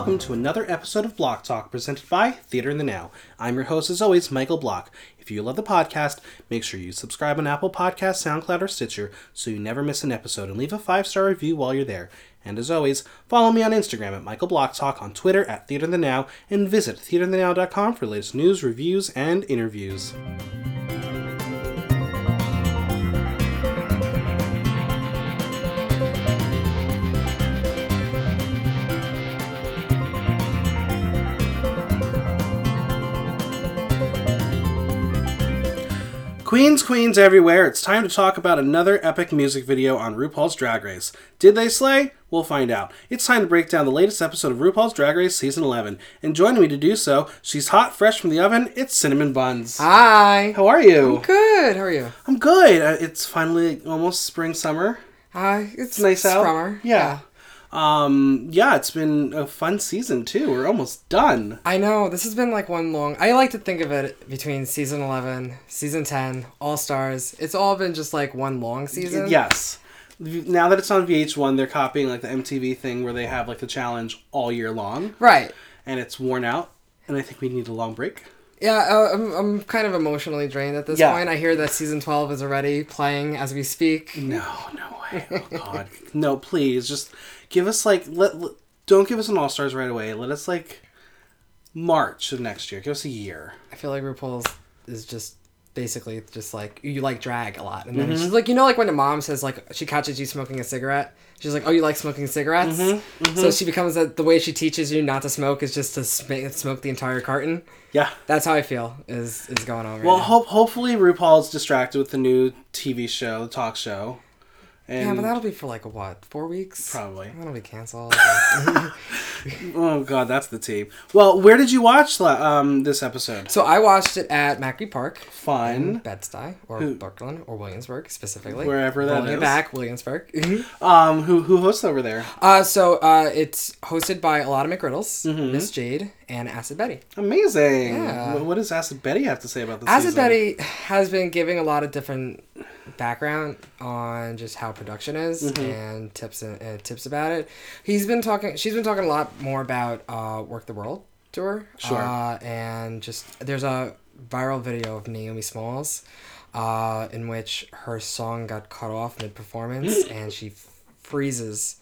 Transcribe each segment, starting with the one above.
welcome to another episode of Block Talk presented by Theater in the Now. I'm your host, as always, Michael Block. If you love the podcast, make sure you subscribe on Apple Podcasts, SoundCloud, or Stitcher so you never miss an episode and leave a five star review while you're there. And as always, follow me on Instagram at Michael Block Talk, on Twitter at Theater in the Now, and visit theaterthenow.com for latest news, reviews, and interviews. Queens, queens everywhere, it's time to talk about another epic music video on RuPaul's Drag Race. Did they slay? We'll find out. It's time to break down the latest episode of RuPaul's Drag Race Season 11. And joining me to do so, she's hot, fresh from the oven, it's Cinnamon Buns. Hi. How are you? I'm good. How are you? I'm good. Uh, It's finally almost spring, summer. Hi. It's Nice out. Summer. Yeah. Um, yeah, it's been a fun season too. We're almost done. I know. This has been like one long. I like to think of it between season 11, season 10, All Stars. It's all been just like one long season. Yes. Now that it's on VH1, they're copying like the MTV thing where they have like the challenge all year long, Right. and it's worn out. And I think we need a long break. Yeah, uh, I'm, I'm kind of emotionally drained at this Yeah. point. I hear that season 12 is already playing as we speak. No, no way. Oh God, no! Please, just give us like let. let- don't give us an All Stars right away. Let us like March of next year. Give us a year. I feel like RuPaul's is just basically just like you like drag a lot, and then Mm-hmm. she's like you know like when a mom says like she catches you smoking a cigarette, she's like oh you like smoking cigarettes, Mm-hmm, so she becomes a, the way she teaches you not to smoke is just to sm- smoke the entire carton. Yeah. That's how I feel is is going on right Well, now. hope hopefully RuPaul's distracted with the new TV show, the talk show. And yeah, but that'll be for like what four weeks? Probably. That'll be canceled. Oh God, that's the team. Well, where did you watch um this episode? so I watched it at Macri Park. Fun. Bed-Stuy or Who- Brooklyn or Williamsburg specifically. Wherever that Rolling is. back, Williamsburg. Um, who who hosts over there? Uh, so uh, it's hosted by a lot of McGriddles, Mm-hmm. Miss Jade, and Acid Betty. Amazing. Yeah. What, what does Acid Betty have to say about this? Acid season? Betty has been giving a lot of different background on just how production is Mm-hmm. and tips and uh, tips about it. He's been talking. She's been talking a lot more about uh, Werq the World tour. Sure. Uh, and just there's a viral video of Naomi Smalls. Uh, in which her song got cut off mid performance and she f- freezes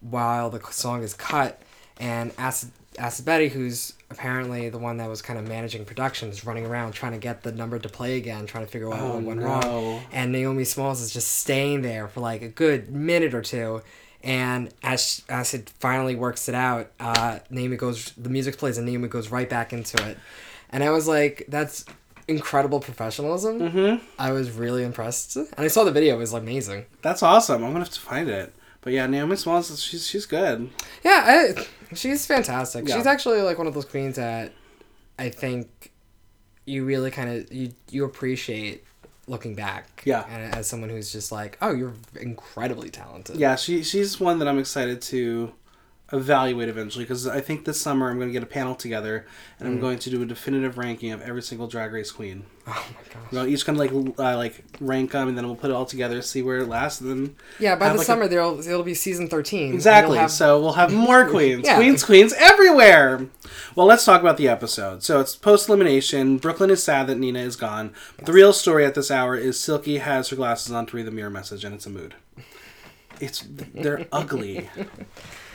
while the song is cut, and Acid, Acid Betty, who's apparently the one that was kind of managing production, is running around trying to get the number to play again, trying to figure out Oh, what went no. wrong. And Naomi Smalls is just staying there for like a good minute or two. And as as it finally works it out, uh, Naomi goes, the music plays, and Naomi goes right back into it. And I was like, that's incredible professionalism. Mm-hmm. I was really impressed. And I saw the video, it was amazing. That's awesome. I'm gonna have to find it. But yeah, Naomi Smalls, she's she's good. Yeah, I, she's fantastic. Yeah. She's actually like one of those queens that I think you really kind of you you appreciate looking back. Yeah. and as someone who's just like, oh, you're incredibly talented. Yeah, she she's one that I'm excited to evaluate eventually because I think this summer I'm going to get a panel together and Mm. I'm going to do a definitive ranking of every single Drag Race queen. Oh my gosh. We're each gonna like l- uh, like rank them and then we'll put it all together, see where it lasts, and then Yeah, by the like, a- summer there'll it'll be season thirteen. Exactly. you'll have- So we'll have more queens. Yeah. Queens, queens everywhere. Well, let's talk about the episode. So it's post elimination. Brooklyn is sad that Nina is gone. But The real story at this hour is Silky has her glasses on to read the mirror message, and it's a mood. It's they're ugly.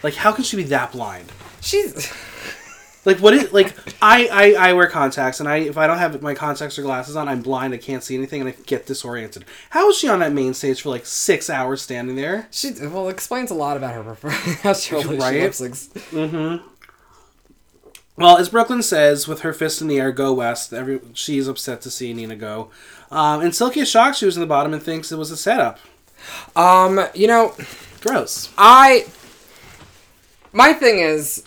Like, how can she be that blind? she's Like, what is like? I, I I wear contacts, and I if I don't have my contacts or glasses on, I'm blind. I can't see anything, and I get disoriented. How is she on that main stage for like six hours standing there? she well it explains a lot about her performance. How she Right? lip syncs. Well, as Brooklyn says, with her fist in the air, go west. Every she's upset to see Nina go, um, and Silky is shocked she was in the bottom and thinks it was a setup. Um, you know, Gross. I my thing is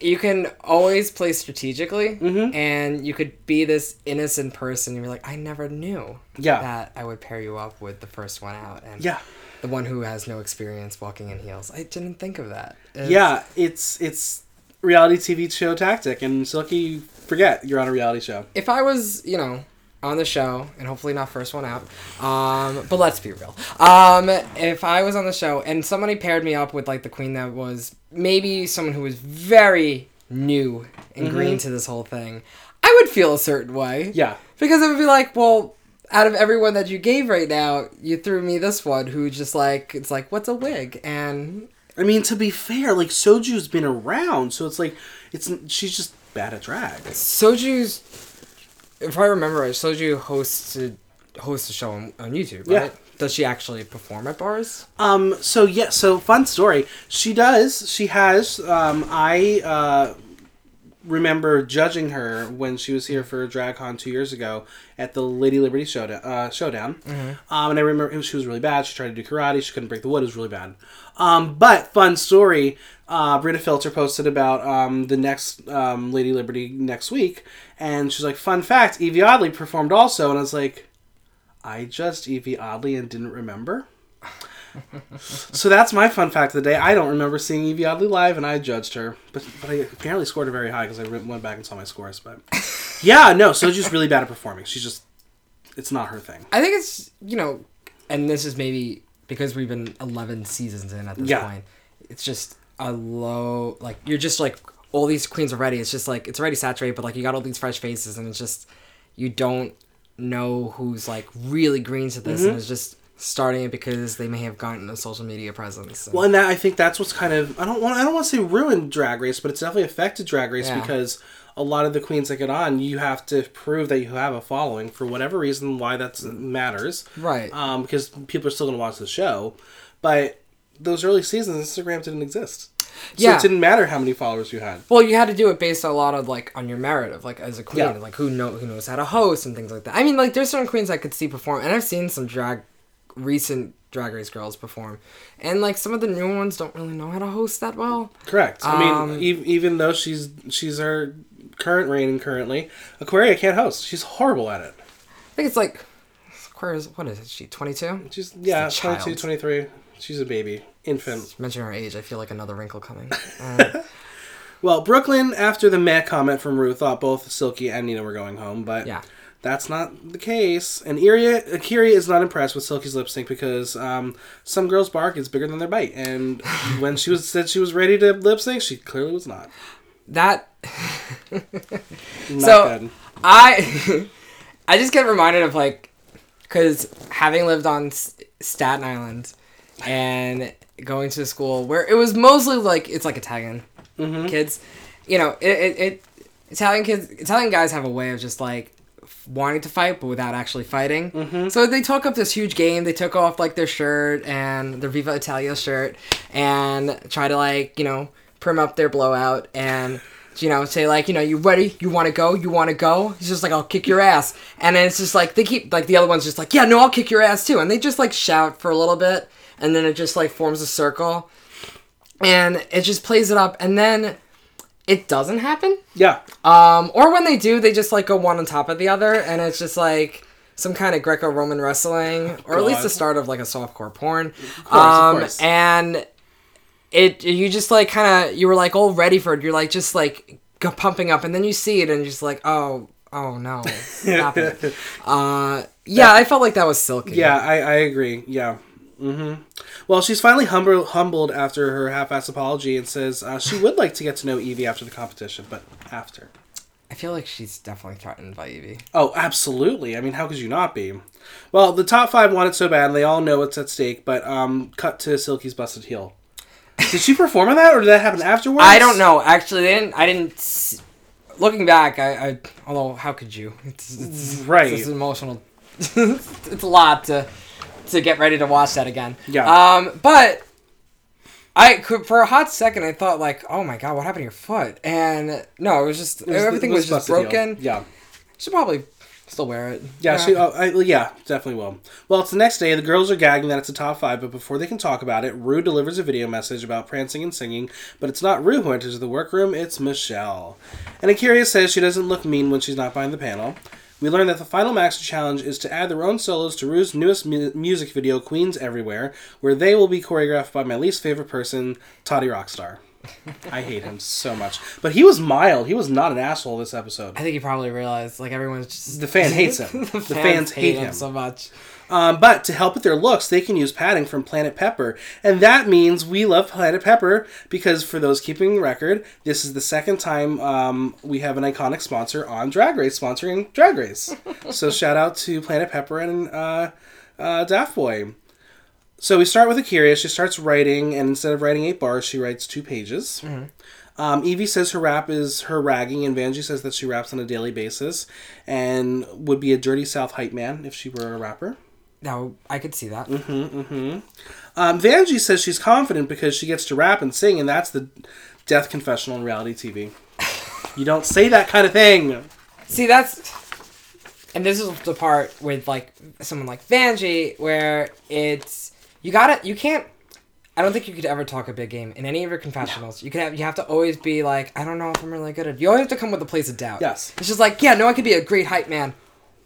you can always play strategically Mm-hmm. and you could be this innocent person and you're like i never knew Yeah. that i would pair you up with the first one out and Yeah, the one who has no experience walking in heels i didn't think of that It's- yeah. It's it's reality TV show tactic, and Silky, forget you're on a reality show. if i was you know on the show, and hopefully not first one out. Um, but let's be real. Um, if I was on the show and somebody paired me up with like the queen that was maybe someone who was very new and green to this whole thing, I would feel a certain way. Yeah. Because it would be like, well, out of everyone that you gave right now, you threw me this one who just like it's like, what's a wig? And I mean, to be fair, like Soju's been around, so it's like it's she's just bad at drag. Soju's, if I remember right, Soju hosts a, hosts a show on, on YouTube, right? Yeah. Does she actually perform at bars? Um. So yeah. So fun story. She does. She has. Um. I. Uh. Remember judging her when she was here for DragCon two years ago at the Lady Liberty showdown. Uh, showdown. Um. And I remember she was really bad. She tried to do karate. She couldn't break the wood. It was really bad. Um. But fun story. Uh, Brita Filter posted about um, the next um, Lady Liberty next week, and she's like, "Fun fact: Yvie Oddly performed also." And I was like, I judged Yvie Oddly and didn't remember. so that's my fun fact of the day. I don't remember seeing Yvie Oddly live, and I judged her, but but I apparently scored her very high because I went back and saw my scores. But yeah, no, So she's just really bad at performing. She's just, it's not her thing. I think it's you know, and this is maybe because we've been eleven seasons in at this Yeah. point. It's just a low like you're just like all these queens are ready. It's just like it's already saturated, but like you got all these fresh faces, and it's just you don't know who's like really green to this, Mm-hmm. and it's just starting it because they may have gotten a social media presence. Well, and that I think that's what's kind of I don't want I don't want to say ruined Drag Race, but it's definitely affected Drag Race Yeah. because a lot of the queens that get on, you have to prove that you have a following for whatever reason why that matters. Right. Um, because people are still going to watch the show, but those early seasons, Instagram didn't exist. So Yeah. it didn't matter how many followers you had. Well, you had to do it based a lot of like on your merit of like as a queen, Yeah. like who know who knows how to host and things like that. I mean, like there's certain queens I could see perform, and I've seen some drag recent drag race girls perform, and like some of the new ones don't really know how to host that well. Correct. I Um, mean, e- even though she's she's our current reigning currently, Aquaria can't host. She's horrible at it. I think it's like Aquarius. What is it? She twenty two. She's yeah, a 22, 23. She's a baby, infant. Mention her age, I feel like another wrinkle coming. Uh, Well, Brooklyn, after the meh comment from Ruth, thought both Silky and Nina were going home, but Yeah. that's not the case. And Iria, A'keria is not impressed with Silky's lip sync because um, some girls' bark is bigger than their bite. And when she was said she was ready to lip sync, she clearly was not. that Not So- good. I I just get reminded of like because having lived on S- Staten Island and going to school where it was mostly like it's like Italian mm-hmm. kids, you know, it, it, it Italian kids Italian guys have a way of just like wanting to fight but without actually fighting. Mm-hmm. So they took up this huge game. They took off like their shirt and their Viva Italia shirt and try to like you know prim up their blowout and you know say like you know you ready? You want to go? You want to go? He's just like i'll kick your ass. And then it's just like they keep like the other one's just like yeah no i'll kick your ass too. And they just like shout for a little bit and then it just like forms a circle and it just plays it up and then it doesn't happen Yeah. um, or when they do, they just like go one on top of the other, and it's just like some kind of Greco-Roman wrestling, or at least the start of like a softcore porn. of um, course. and it you just like kind of you were like all ready for it. You're like just like go pumping up, and then you see it, and you're just like oh oh no, stop it. Uh, yeah, I felt like that was silky. Yeah, I, I agree. Yeah. Hmm Well, she's finally humble, humbled after her half-ass apology and says uh, she would like to get to know Yvie after the competition, but after. I feel like she's definitely threatened by Yvie. Oh, absolutely. I mean, how could you not be? Well, the top five want it so bad, and they all know it's at stake, but um, cut to Silky's busted heel. Did she perform on that, or did that happen afterwards? I don't know. Actually, they didn't. I didn't. s- Looking back, I, I although how could you? It's, it's Right. It's emotional. it's a lot to to get ready to watch that again. Yeah. Um, but I could for a hot second I thought like, oh my god, what happened to your foot? And no, it was just It was- everything it was, just broken. Yeah. Should probably still wear it. Yeah, she, oh, I, yeah, definitely will. Well, it's the next day. The girls are gagging that it's a top five, but before they can talk about it, Ru delivers a video message about prancing and singing. But it's not Ru who enters the workroom; it's Michelle. And A'keria says she doesn't look mean when she's not behind the panel. We learn that the final Max challenge is to add their own solos to Ru's newest mu- music video, Queens Everywhere, where they will be choreographed by my least favorite person, Toddy Rockstar. I hate him so much. But he was mild. He was not an asshole this episode. I think he probably realized like everyone's just The fan hates him. the, The fans hate him. so much. Um, but to help with their looks, they can use padding from Planet Pepper. And that means we love Planet Pepper because, for those keeping record, this is the second time um, we have an iconic sponsor on Drag Race sponsoring Drag Race. so shout out to Planet Pepper and uh, uh, Daft Boy. So we start with A'keria. She starts writing, and instead of writing eight bars, she writes two pages. Um, Yvie says her rap is her ragging, and Vanjie says that she raps on a daily basis and would be a dirty South hype man if she were a rapper. No, I could see that. Mhm. Um, Vanjie says she's confident because she gets to rap and sing, and that's the death confessional in reality TV. You don't say that kind of thing. See, that's and this is the part with like someone like Vanjie where it's you gotta you can't. I don't think you could ever talk a big game in any of your confessionals. You could have you have to always be like, I don't know if I'm really good at. You always have to come with a place of doubt. Yes. It's just like, yeah, no, I could be a great hype man,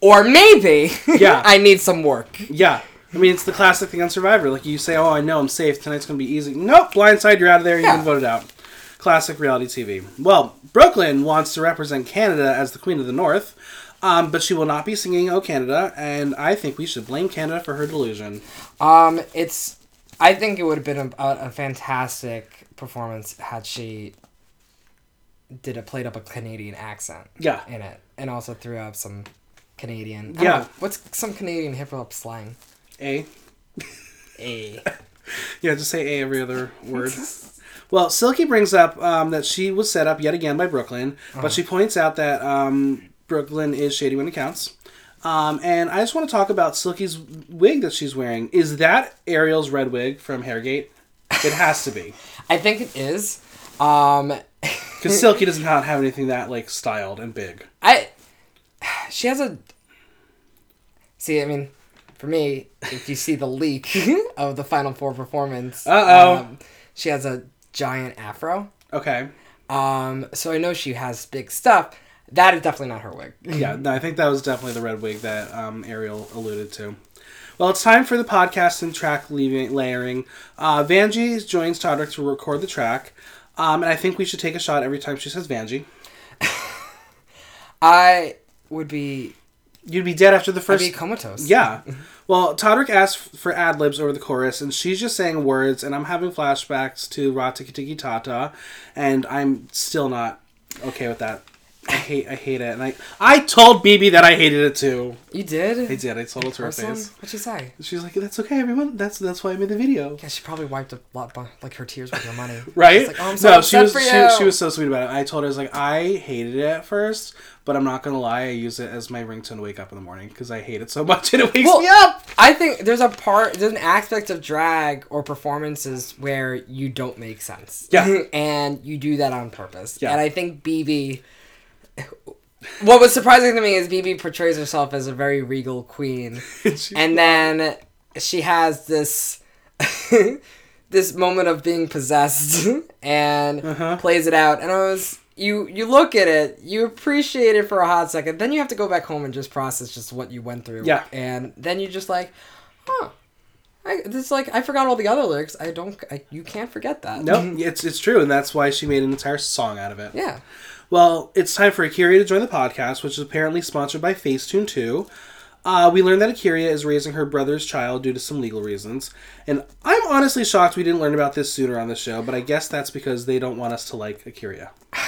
or maybe, Yeah. I need some work. Yeah. I mean, it's the classic thing on Survivor. Like, you say, oh, I know I'm safe. Tonight's going to be easy. Nope, blindside, you're out of there. You've Yeah. been voted out. Classic reality TV. Well, Brooklyn wants to represent Canada as the Queen of the North, um, but she will not be singing Oh Canada, and I think we should blame Canada for her delusion. Um, it's. I think it would have been a, a, a fantastic performance had she did a played up a Canadian accent. Yeah. In it, and also threw up some Canadian. Yeah. I know, what's some Canadian hip hop slang? A. A. Yeah, just say A every other word. Well, Silky brings up um, that she was set up yet again by Brooklyn, but she points out that um, Brooklyn is shady when it counts. Um, and I just want to talk about Silky's wig that she's wearing. Is that Ariel's red wig from Hairgate? It has to be. I think it is. Um, Because Silky does not have anything that, like, styled and big. I. She has a. See, I mean, for me, if you see the leak of the Final Four performance, Uh-oh. um, she has a giant afro. Okay. Um, so I know she has big stuff. That is definitely not her wig. Yeah, no, I think that was definitely the red wig that um, Ariel alluded to. Well, it's time for the podcast and track leaving, layering. Uh, Vanjie joins Todrick to record the track, um, and I think we should take a shot every time she says Vanjie. I would be. You'd be dead after the first. I'd be comatose. yeah. Well, Todrick asked for ad libs over the chorus, and she's just saying words, and I'm having flashbacks to Ra Tiki Tiki Tata, and I'm still not okay with that. I hate, I hate it, and I, I told BeBe that I hated it too. You did. I did. I told it to her face. What'd she say? She's like, "That's okay, everyone. That's that's why I made the video." Yeah, she probably wiped a lot, bu- like her tears with your money. Right? Like, oh, so no, she was she, she was so sweet about it. I told her I was like, I hated it at first, but I'm not gonna lie, I use it as my ringtone to wake up in the morning because I hate it so much and it wakes Well, me up. I think there's a part, there's an aspect of drag or performances where you don't make sense. Yeah. and you do that on purpose. Yeah. And I think BeBe. What was surprising to me is BeBe portrays herself as a very regal queen, and then she has this this moment of being possessed and Uh-huh. plays it out. And I was you you look at it, you appreciate it for a hot second, then you have to go back home and just process just what you went through. Yeah. and then you just like, huh. I, it's like I forgot all the other lyrics. I don't. I, you can't forget that. no, it's it's true, and that's why she made an entire song out of it. Yeah. Well, it's time for A'keria to join the podcast, which is apparently sponsored by Facetune 2. Uh, we learned that A'keria is raising her brother's child due to some legal reasons. And I'm honestly shocked we didn't learn about this sooner on the show, but I guess that's because they don't want us to like A'keria.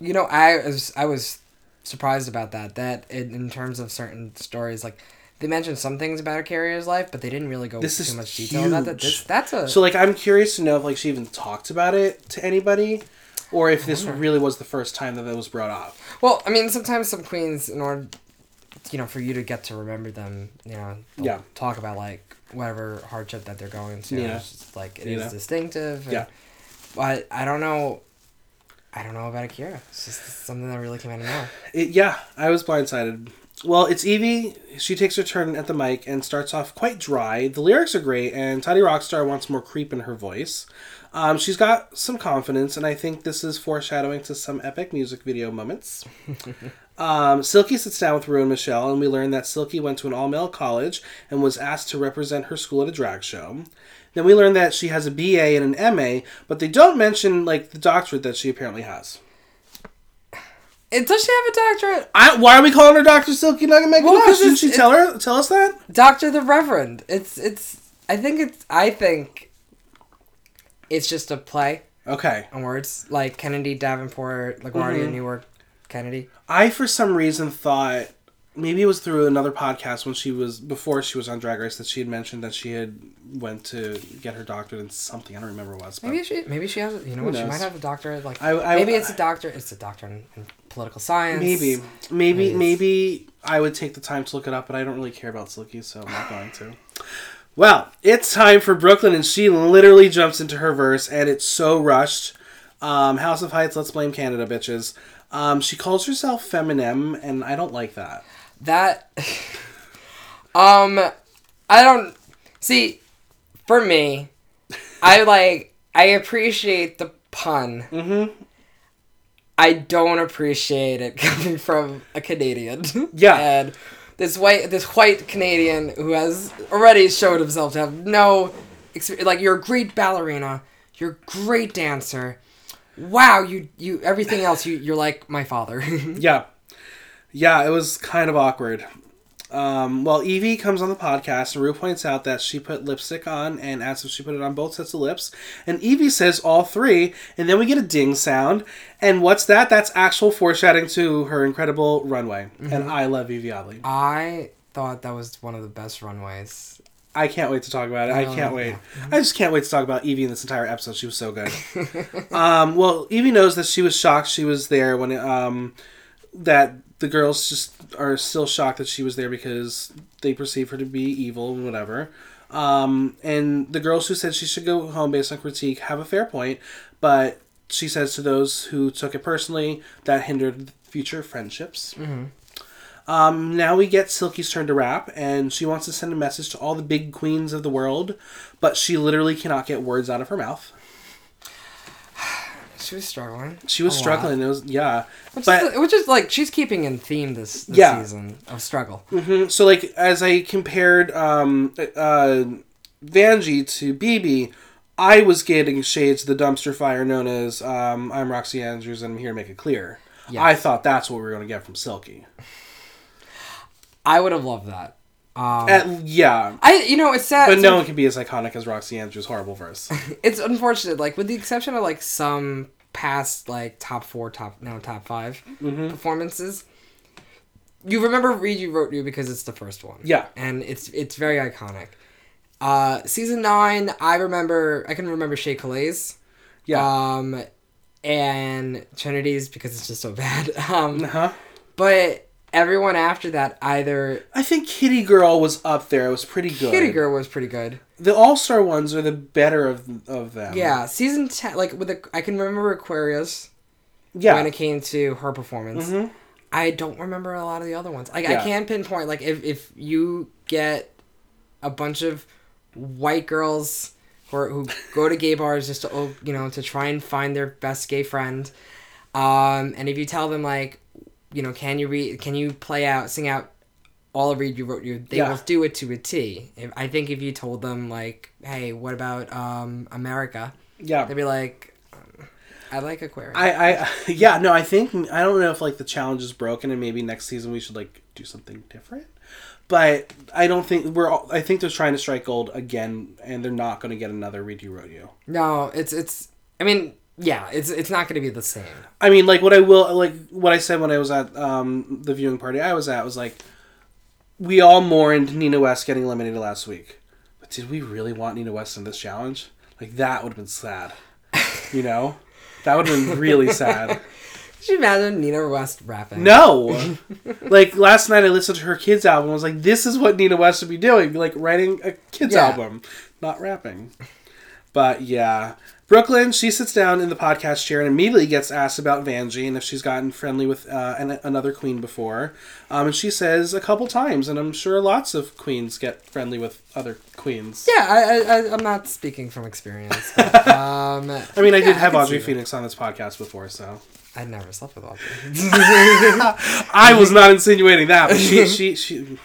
You know, I was I was surprised about that. That in, in terms of certain stories, like they mentioned some things about A'keria's life, but they didn't really go This too much detail about that. This, that's a So, like, I'm curious to know if, like, she even talked about it to anybody, or if this really was the first time that that was brought up. well. I mean, sometimes some queens, in order, you know, for you to get to remember them, you know, Yeah. talk about like whatever hardship that they're going through. Yeah. It's just, like it You is know? distinctive. and- Yeah. But I don't know. I don't know about A'keria. It's just something that really came out of nowhere. It, yeah, I was blindsided. Well, it's Yvie. She takes her turn at the mic and starts off quite dry. The lyrics are great, and Toddy Rockstar wants more creep in her voice. Um, she's got some confidence, and I think this is foreshadowing to some epic music video moments. um, Silky sits down with Ru and Michelle, and we learn that Silky went to an all male college and was asked to represent her school at a drag show. Then we learn that she has a BA and an MA, but they don't mention like the doctorate that she apparently has. Does she have a doctorate? I, why are we calling her Doctor Silky Nugget Megan? Well, 'cause Didn't she tell her tell us that? Doctor the Reverend. It's it's. I think it's. I think. It's just a play Okay. on words like Kennedy Davenport, LaGuardia Mhm. Newark, Kennedy. I for some reason thought maybe it was through another podcast when she was before she was on Drag Race that she had mentioned that she had went to get her doctorate in something. I don't remember what it was. But Maybe she. Maybe she has. You know what? She might have a doctorate. Like I- I- maybe it's a doctor. It's a doctor in, in political science. maybe, maybe, Maybe maybe I would take the time to look it up, but I don't really care about Silky, so I'm not going to. Well, it's time for Brooklyn, and she literally jumps into her verse, and it's so rushed. Um, House of Heights, let's blame Canada, bitches. Um, she calls herself Feminem, and I don't like that. That. um, I don't see. For me, I like. I appreciate the pun. Mm-hmm. I don't appreciate it coming from a Canadian. Yeah. and this white this white Canadian who has already showed himself to have no experience. Like you're a great ballerina, you're a great dancer. Wow, you you everything else you you're like my father. Yeah. Yeah, it was kind of awkward. Um, well, Yvie comes on the podcast, and Ru points out that she put lipstick on and asks if she put it on both sets of lips. And Yvie says all three, and then we get a ding sound. And what's that? That's actual foreshadowing to her incredible runway. And I love Yvie Oddly. I thought that was one of the best runways. I can't wait to talk about it. I can't wait. yeah. I just can't wait to talk about Yvie in this entire episode. She was so good. um, well, Yvie knows that she was shocked she was there when um, that the girls just are still shocked that she was there because they perceive her to be evil and whatever. Um, and the girls who said she should go home based on critique have a fair point, but she says to those who took it personally that hindered future friendships. Mm-hmm. Um, now we get Silky's turn to rap, and she wants to send a message to all the big queens of the world, but she literally cannot get words out of her mouth. She was struggling. She was a lot. struggling. It was yeah, Which, but is, which is like she's keeping in theme this, this Yeah. season of struggle. Mhm. so like as I compared um, uh, Vanjie to BeBe, I was getting shades of the dumpster fire known as um, I'm Roxy Andrews and I'm here to make it clear. Yes. I thought that's what we were going to get from Silky. I would have loved that. Um, At, yeah, I you know it's sad. but no one can be as iconic as Roxy Andrews' horrible verse. it's unfortunate like with the exception of like some past like top four top now top 5 Mm-hmm. performances you remember read you wrote you because it's the first one Yeah. and it's it's very iconic uh season nine i remember i can remember Shea Couleé. Yeah. um and trinity's because it's just so bad um uh-huh. but everyone after that either I think Kitty Girl was up there. It was pretty good. kitty girl was pretty good The All Star ones are the better of of them. yeah season 10 like with the i can remember aquaria's Yeah. when it came to her performance. Mhm. I don't remember a lot of the other ones. Like Yeah. I can pinpoint like if if you get a bunch of white girls who, are, who go to gay bars just to oh, you know to try and find their best gay friend, um, and if you tell them like, you know, can you read? Can you play out, sing out? All of read you wrote you. They Yeah. will do it to a T. If, I think if you told them like, hey, what about um, America? yeah. They'd be like, I like Aquaria's. I, I yeah no I think I don't know if like the challenge is broken and maybe next season we should like do something different, but I don't think we're all, I think they're trying to strike gold again and they're not going to get another read you wrote you. No, it's it's. I mean, yeah, it's it's not going to be the same. I mean like what I will like what I said when I was at um the viewing party I was at was like we all mourned Nina West getting eliminated last week, but did we really want Nina West in this challenge? Like that would have been sad, you know. That would have been really sad. Could you imagine Nina West rapping? No. like last night I listened to her kids album. I was like, this is what Nina West would be doing, like writing a kids Yeah. album, not rapping. But yeah. Brooklyn, she sits down in the podcast chair and immediately gets asked about Vanjie and if she's gotten friendly with uh, an, another queen before. Um, and she says a couple times, and I'm sure lots of queens get friendly with other queens. Yeah, I, I, I I'm not speaking from experience. But, um, I mean, I Yeah, did have can Audrey. Phoenix on this podcast before, so I never slept with Audrey. I was not insinuating that, but she, she, she,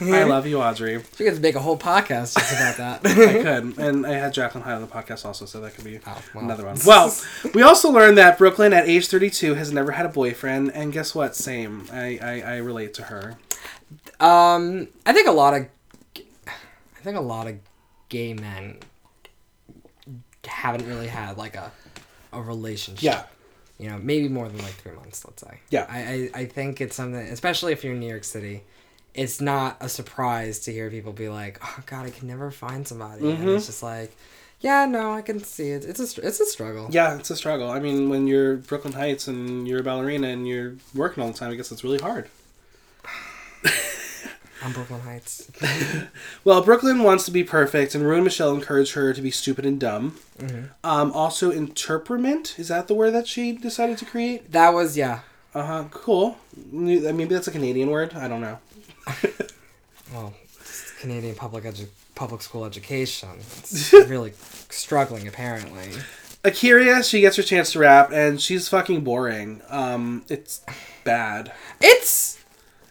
I love you, Audrey. You guys make a whole podcast just about that. I could, and I had Jacqueline Hyde on the podcast also, so that could be Oh, well. another one. Well, we also learned that Brooklyn, at age thirty-two, has never had a boyfriend, and guess what? Same. I I, I relate to her. Um, I think a lot of, I think a lot of gay men haven't really had like a, a relationship. Yeah. You know, maybe more than like three months. Let's say. Yeah. I, I, I think it's something, especially if you're in New York City, it's not a surprise to hear people be like, "Oh God, I can never find somebody," Mm-hmm. it's just like, yeah, no, I can see it. It's a it's a struggle. Yeah, it's a struggle. I mean, when you're Brooklyn Heights and you're a ballerina and you're working all the time, I guess it's really hard. On Brooklyn Heights. Well, Brooklyn wants to be perfect, and Ru and Michelle encourage her to be stupid and dumb. Mm-hmm. Um, also, interpretment is that the word that she decided to create? That was yeah. Uh huh. Cool. Maybe that's a Canadian word. I don't know. well, Canadian public edu- public school education. It's really struggling apparently. A'keria, she gets her chance to rap, and she's fucking boring. Um, it's bad. It's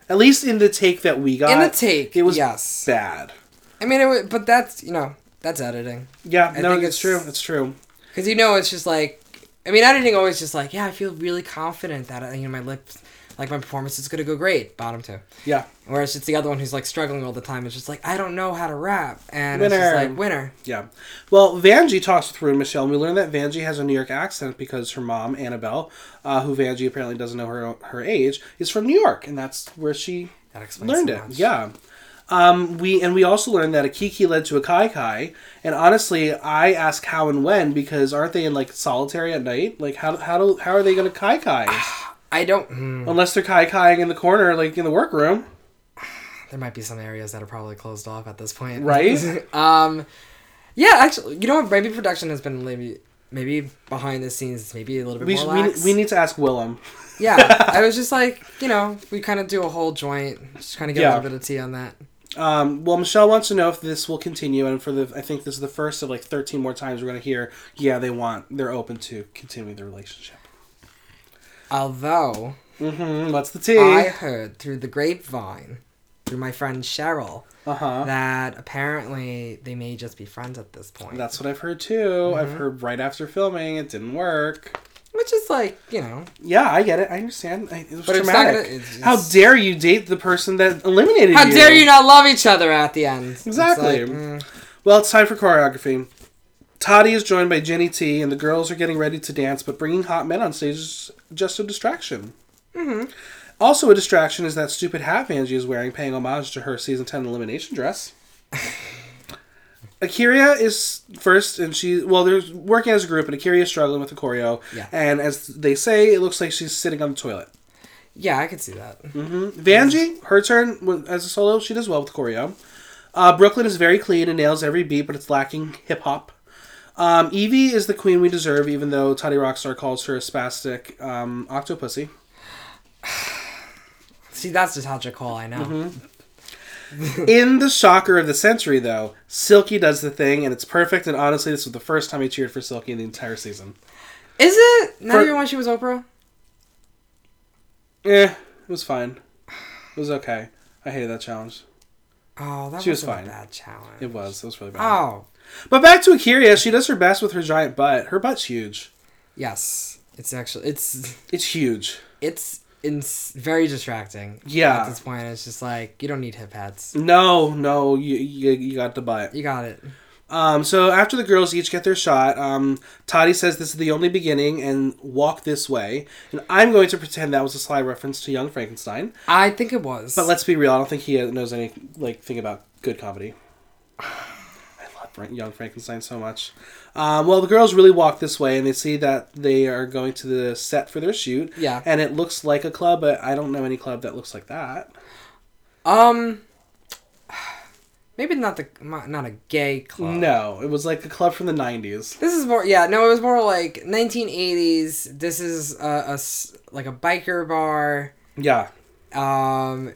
At least in the take that we got, in the take. it was yes. bad. I mean, it was, but that's you know that's editing Yeah, I no, think it's, it's- true. It's true. because you know it's just like I mean editing always just like yeah I feel really confident that uh, you know my lips like my performance is gonna go great bottom two Yeah, whereas it's the other one who's like struggling all the time it's just like I don't know how to rap and it's Winner. just like winner yeah. Well, Vanjie talks with Ru Michelle, and we learn that Vanjie has a New York accent because her mom, Annabelle, uh, who Vanjie apparently doesn't know her her age, is from New York, and that's where she that learned so it. Yeah. Um, we and we also learned that a Kiki led to a Kai Kai, and honestly, I ask how and when because aren't they in like solitary at night? Like how how do how are they going to Kai Kai I don't hmm, unless they're Kai Kaiing in the corner like in the workroom, there might be some areas that are probably closed off at this point right? um yeah actually you know what maybe production has been maybe maybe behind the scenes maybe a little bit we, more we we need to ask Willem. yeah i was just like you know we kind of do a whole joint just kind of get Yeah. a little bit of tea on that Um, well, Michelle wants to know if this will continue, and for the I think this is the first of like thirteen more times we're going to hear. Yeah, they want they're open to continuing the relationship. Although Mm-hmm. What's the tea? i heard through the grapevine through my friend cheryl Uh huh. that apparently they may just be friends at this point That's what I've heard too. I've Mm-hmm. heard right after filming it didn't work. which is like you know Yeah, I get it. I understand. It was But it's traumatic. gonna- it's- How dare you date the person that eliminated how you? How dare you not love each other at the end It's Exactly. like, mm, Well, it's time for choreography. Toddy is joined by Jenny T, and the girls are getting ready to dance, but bringing hot men on stage is just a distraction. Mm-hmm. Also, a distraction is that stupid hat Angie is wearing, paying homage to her season 10 elimination dress. A'keria is first, and she well, they're working as a group, and A'keria is struggling with the choreo. Yeah. And as they say, it looks like she's sitting on the toilet. yeah i could see that Vanjie, her turn as a solo, she does well with choreo. Uh, Brooklyn is very clean and nails every beat, but it's lacking hip hop. Um, Yvie is the queen we deserve, even though Toddy Rockstar calls her a spastic um, octopussy. see that's just how call i know Mm-hmm. In the shocker of the century, though, Silky does the thing, and it's perfect. And honestly, this was the first time I cheered for Silky in the entire season. is it not For- even when she was oprah Eh, it was fine. It was okay. I hated that challenge. oh that She was fine. a bad challenge It was. It was really bad. oh But back to A'keria, she does her best with her giant butt. Her butt's huge. yes it's actually it's It's huge. it's it's very distracting. Yeah. At this point, it's just like you don't need hip hats. No, no, you, you, you got the butt. You got it. Um, so after the girls each get their shot, um, Toddy says this is the only beginning and walk this way. And I'm going to pretend that was a sly reference to Young Frankenstein. I think it was. But let's be real, I don't think he knows any like thing about good comedy. I love Fra- Young Frankenstein so much. Um, well, the girls really walk this way, and they see that they are going to the set for their shoot. Yeah. And it looks like a club, but I don't know any club that looks like that. um, maybe not the not a gay club. No, it was like a club from the '90s. This is more yeah no it was more like 1980s. This is a like a biker bar. Yeah. Um,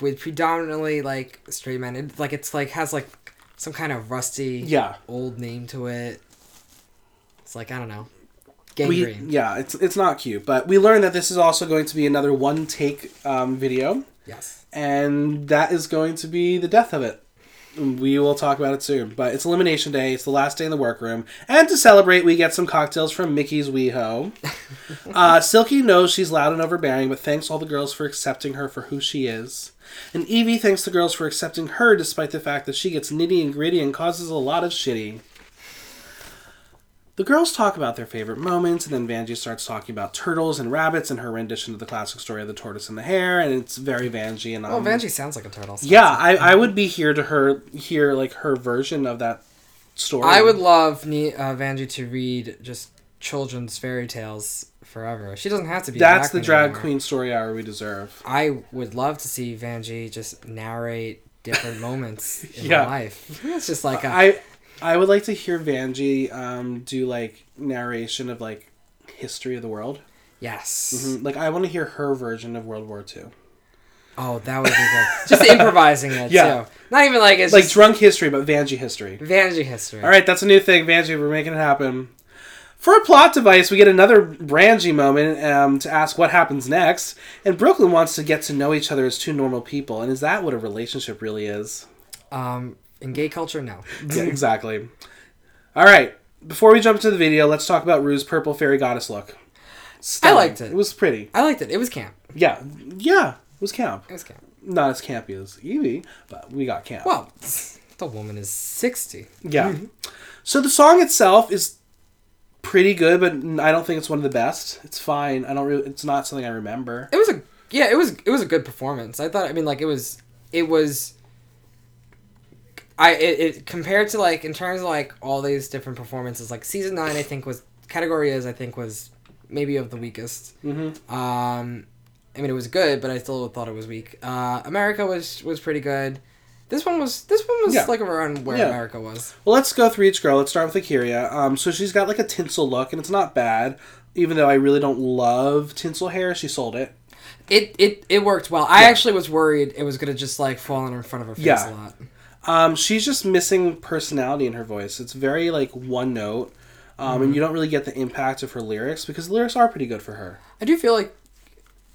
with predominantly like straight men. It, like it's like has like some kind of rusty Yeah. old name to it. It's like I don't know. We, Gangrene. yeah, it's it's not cute, but we learned that this is also going to be another one take um, video. Yes. and that is going to be the death of it. We will talk about it soon, but it's Elimination Day. It's the last day in the workroom, and to celebrate, we get some cocktails from Mickey's WeHo. uh, Silky knows she's loud and overbearing, but thanks all the girls for accepting her for who she is. And Yvie thanks the girls for accepting her, despite the fact that she gets nitty and gritty and causes a lot of shitty. The girls talk about their favorite moments, and then Vanjie starts talking about turtles and rabbits and her rendition of the classic story of the tortoise and the hare, and it's very Vanjie. And Oh, um, Vanjie sounds like a turtle. so yeah, I, I would be here to her hear like her version of that story. I would love Ne- uh, Vanjie to read just children's fairy tales forever. She doesn't have to be. That's the drag anymore. queen story hour we deserve. I would love to see Vanjie just narrate different moments in Yeah. her life. It's just like a, I I would like to hear Vanjie um, do like narration of like history of the world. yes. Mhm. Like I want to hear her version of World War II. Oh, that would be good. Just improvising it Yeah. too. Not even like it's Like just drunk history, but Vanjie history. Vanjie history. All right, that's a new thing, Vanjie. We're making it happen. For a plot device, we get another Brangie moment um, to ask what happens next. And Brooklyn wants to get to know each other as two normal people. And is that what a relationship really is? Um, in gay culture, no. Yeah, exactly. All right. Before we jump into the video, let's talk about Ru's purple fairy goddess look. Stunning. liked it. It was pretty. I liked it. It was camp. Yeah, yeah. It was camp. It was camp. Not as campy as Yvie, but we got camp. Well, the woman is sixty. Yeah. So the song itself is pretty good, but I don't think it's one of the best. It's fine. I don't really. It's not something I remember. It was a yeah. It was it was a good performance. I thought. I mean, like it was it was. I it, it compared to like in terms of like all these different performances, like season nine, I think was category is I think was maybe of the weakest. Mm-hmm. Um, I mean, it was good, but I still thought it was weak. Uh, America was was pretty good. This one was this one was Yeah. like around where Yeah. America was. Well, let's go through each girl. Let's start with A'keria. Um, so she's got like a tinsel look, and it's not bad. Even though I really don't love tinsel hair, she sold it. It it it worked well. I actually was worried it was gonna just like fall in front of her face Yeah. a lot. Um, she's just missing personality in her voice. It's very like one note, um, and you don't really get the impact of her lyrics because the lyrics are pretty good for her. I do feel like,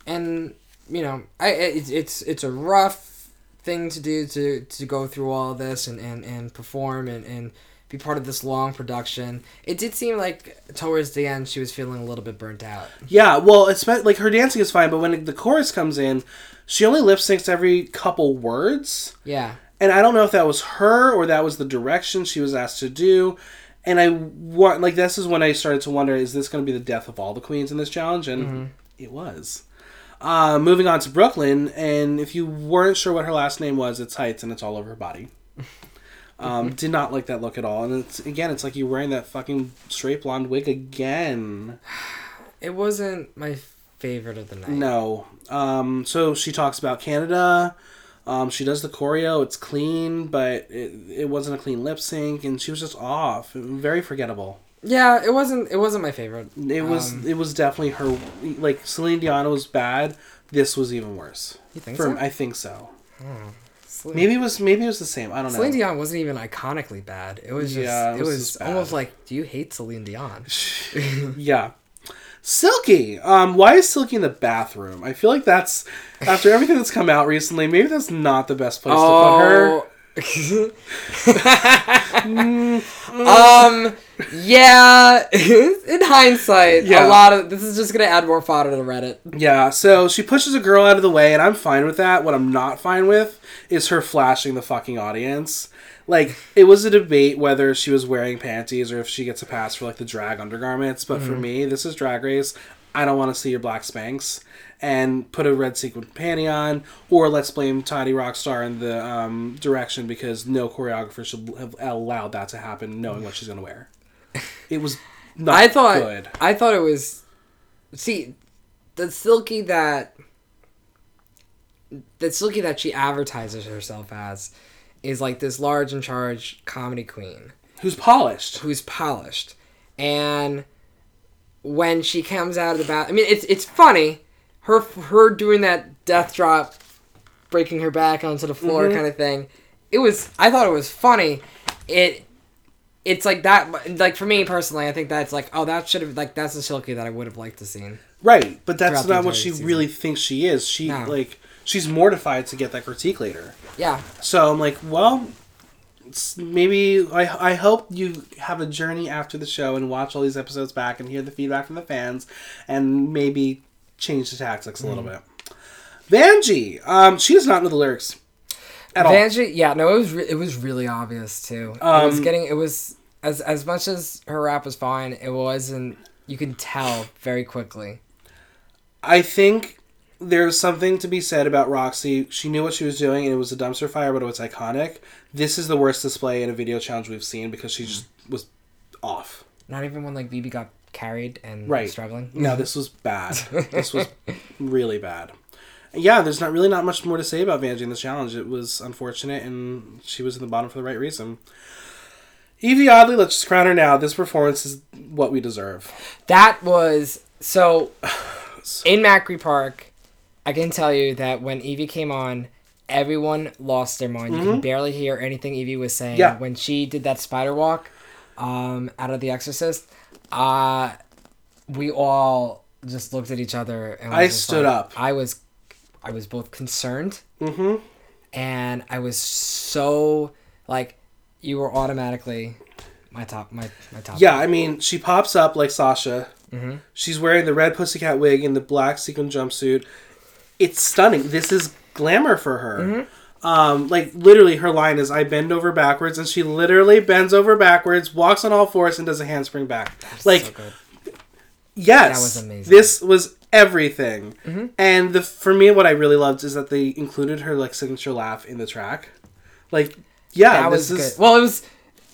and you know, I it's it's it's a rough thing to do to to go through all of this and and and perform and and be part of this long production. It did seem like towards the end she was feeling a little bit burnt out. Yeah, well, it's like her dancing is fine, but when the chorus comes in, she only lip syncs every couple words, Yeah. And I don't know if that was her or that was the direction she was asked to do. And I want like this is when I started to wonder: is this going to be the death of all the queens in this challenge? And it was. Uh, moving on to Brooklyn, and if you weren't sure what her last name was, it's Heights, and it's all over her body. Um, did not like that look at all, and it's again, it's like you're wearing that fucking straight blonde wig again. It wasn't my favorite of the night. No. Um, so she talks about Canada. Um, she does the choreo. It's clean, but it, it wasn't a clean lip sync, and she was just off. Very forgettable. Yeah, it wasn't. It wasn't my favorite. It was. Um, it was definitely her. Like Celine Dion was bad. This was even worse. You think For, so? I think so. Celine, Maybe it was. Maybe it was the same. I don't know. Celine Dion wasn't even iconically bad. It was just. Yeah, it it was was, just almost like, do you hate Celine Dion? Yeah. Silky. Um, why is Silky in the bathroom? I feel like that's after everything that's come out recently. Maybe that's not the best place to put her. um. Yeah. In hindsight, Yeah. a lot of this is just gonna add more fodder to Reddit. Yeah, so she pushes a girl out of the way, and I'm fine with that. What I'm not fine with is her flashing the fucking audience. Like, it was a debate whether she was wearing panties or if she gets a pass for, like, the drag undergarments. But for me, this is Drag Race. I don't want to see your black Spanx. And put a red sequin panty on, or let's blame Tidy Rockstar in the um, direction because no choreographer should have allowed that to happen, knowing what she's gonna wear. It was not I thought. good. I thought it was. See, the silky that. The silky that she advertises herself as, is like this large and charge comedy queen. Who's polished? who's polished, and when she comes out of the bath, I mean, it's it's funny, her her doing that death drop, breaking her back onto the floor Mm-hmm. kind of thing. It was I thought it was funny. It it's like that like for me personally, I think that's like oh that should have like that's the Silky that I would have liked to seen. Right, but that's not what she season. really thinks she is. She No. like she's mortified to get that critique later. Yeah. So I'm like, well, maybe I I hope you have a journey after the show and watch all these episodes back and hear the feedback from the fans and maybe change the tactics a little bit. Vanjie, um, she does not know the lyrics at all. Vanjie, yeah, no, it was re- it was really obvious too. it was Um, getting it was as as much as her rap was fine, it wasn't. You can tell very quickly. I think there's something to be said about Roxy. She knew what she was doing, and it was a dumpster fire, but it was iconic. This is the worst display in a video challenge we've seen because she just was off. Not even when like BeBe got carried and Right. struggling. No, this was bad. this was really bad. Yeah, there's not really not much more to say about Vanjie in this challenge. It was unfortunate, and she was in the bottom for the right reason. Yvie Oddly, let's just crown her now. This performance is what we deserve. That was so. In Macri Park, I can tell you that when Yvie came on, everyone lost their mind. You can barely hear anything Yvie was saying. Mm-hmm. Yeah. When she did that spider walk, um, out of The Exorcist, uh, we all just looked at each other and I stood like- up. I was, I was both concerned Mm-hmm. and I was so like, you were automatically my top, my my top. Yeah, I mean, she pops up like Sasha. Mm-hmm. She's wearing the red pussycat wig and the black sequin jumpsuit. It's stunning. This is glamour for her. Mm-hmm. Um, like literally, her line is "I bend over backwards," and she literally bends over backwards, walks on all fours, and does a handspring back. like so. Yes, That was amazing. This was everything, Mm-hmm. and the for me, what I really loved is that they included her like signature laugh in the track. Like, yeah, that this was is good. Well, it was.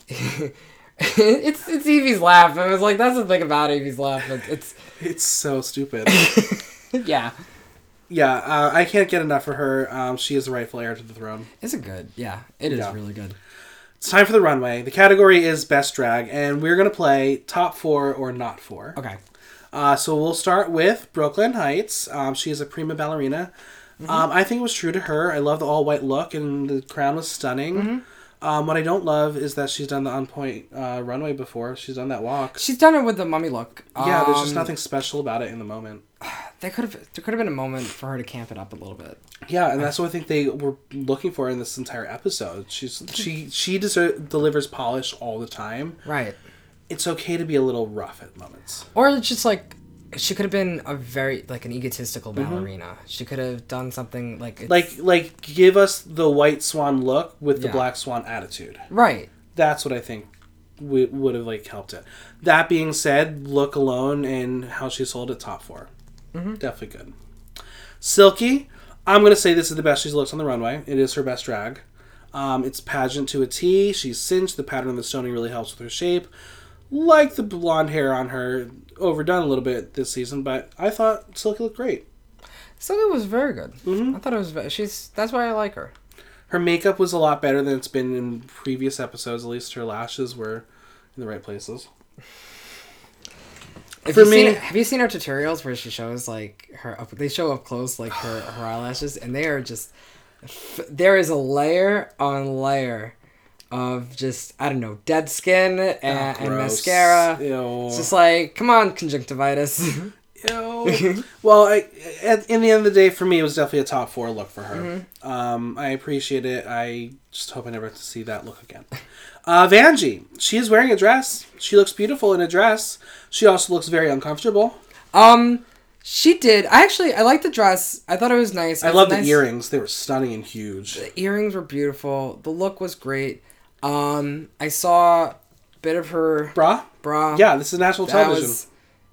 it's it's Yvie's laugh. I was like, that's the thing about Yvie's laugh. It's it's so stupid. yeah, yeah, uh, I can't get enough for her. Um, she is the rightful heir to the throne. it's a good. Yeah, it is Yeah. really good. It's time for the runway. The category is best drag, and we're gonna play top four or not four. Okay. Uh, so we'll start with Brooklyn Hytes. Um, she is a prima ballerina. Um, I think it was true to her. I love the all white look, and the crown was stunning. Um, what I don't love is that she's done the on point uh, runway before. She's done that walk. She's done it with the mummy look. yeah, there's just Um, nothing special about it in the moment. There could have there could have been a moment for her to camp it up a little bit. Yeah, and that's what I think they were looking for in this entire episode. She's she she deser- delivers polish all the time. Right. It's okay to be a little rough at moments. Or it's just like she could have been a very like an egotistical Mm-hmm. ballerina. She could have done something like it's, Like like give us the white swan look with the Yeah. black swan attitude. right. That's what I think w- would have like helped it. That being said, look alone and how she sold it top 4 Definitely good. Silky, I'm gonna say this is the best she's looked on the runway. It is her best drag. Um, it's pageant to a T. She's cinched. The pattern of the stoning really helps with her shape. Like the blonde hair on her, overdone a little bit this season, but I thought Silky looked great. It was very good. Mm-hmm. I thought it was. She's. That's why I like her. Her makeup was a lot better than it's been in previous episodes. At least her lashes were in the right places. If For me- seen, have you seen her tutorials where she shows like her up? They show up close like her her eyelashes, and they are just. There is a layer on layer of just I don't know dead skin and, and Oh, Gross. mascara. Ew. It's just like come on conjunctivitis. Ew. well, I, at, in the end of the day, for me, it was definitely a top four look for her. Mm-hmm. Um, I appreciate it. I just hope I never have to see that look again. Uh, Vanjie, she is wearing a dress. She looks beautiful in a dress. She also looks very uncomfortable. um, she did. I actually I like the dress. I thought it was nice. I It was love nice- the earrings. They were stunning and huge. The earrings were beautiful. The look was great. Um, I saw a bit of her Bra? bra. Yeah, this is national that television. was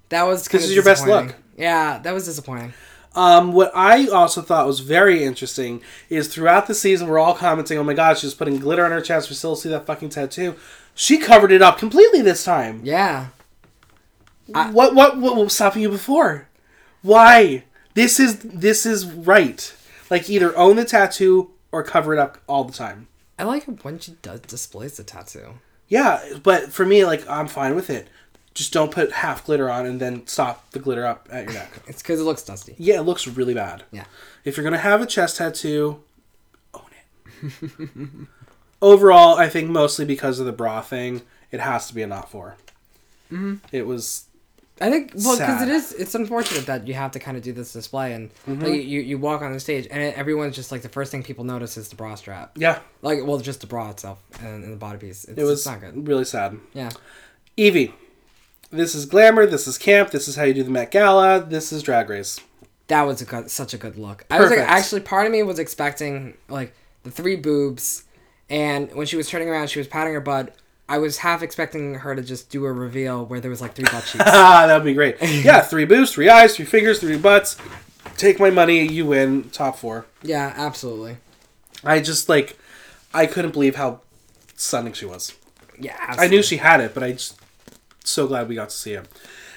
that was kind This of is your best look. Yeah, that was disappointing. Um, what I also thought was very interesting is throughout the season, we're all commenting, "Oh my God, she's putting glitter on her chest. We still see that fucking tattoo." She covered it up completely this time. Yeah. I- what, what what was stopping you before? Why? This is this is right. Like either own the tattoo or cover it up all the time. I like it when she does displays the tattoo. Yeah, but for me, like I'm fine with it. Just don't put half glitter on and then stop the glitter up at your neck. It's because it looks dusty. Yeah, it looks really bad. Yeah. If you're gonna have a chest tattoo, own it. Overall, I think mostly because of the bra thing, it has to be a not 4 Mm-hmm. It was I think well because it is it's unfortunate that you have to kind of do this display and Mm-hmm. like, you you walk on the stage and everyone's just like the first thing people notice is the bra strap Yeah, like well just the bra itself and, and the body piece it's, it was it's not good really sad. yeah Yvie, this is glamour. This is camp. This is how you do the Met Gala. This is Drag Race. that was a good, such a good look I was like actually part of me was expecting like the three boobs and when she was turning around she was patting her butt I was half expecting her to just do a reveal where there was like three butt cheeks Ah, that would be great. Yeah, three boobs, three eyes, three fingers, three butts. Take my money. You win. Top four. yeah absolutely I just like, I couldn't believe how stunning she was. yeah I knew she had it, but I just so glad we got to see it.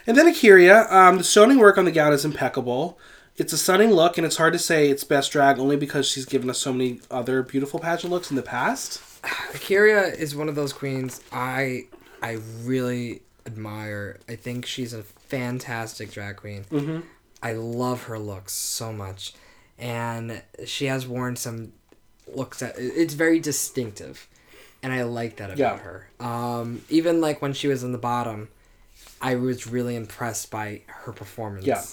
And then A'keria, um, the stoning work on the gown is impeccable. It's a stunning look, and it's hard to say it's best drag only because she's given us so many other beautiful pageant looks in the past. A'keria is one of those queens I I really admire. I think she's a fantastic drag queen. Mm-hmm. I love her looks so much, and she has worn some looks that it's very distinctive, and I like that about Yeah. her. Um, even like when she was in the bottom, I was really impressed by her performance. Yeah.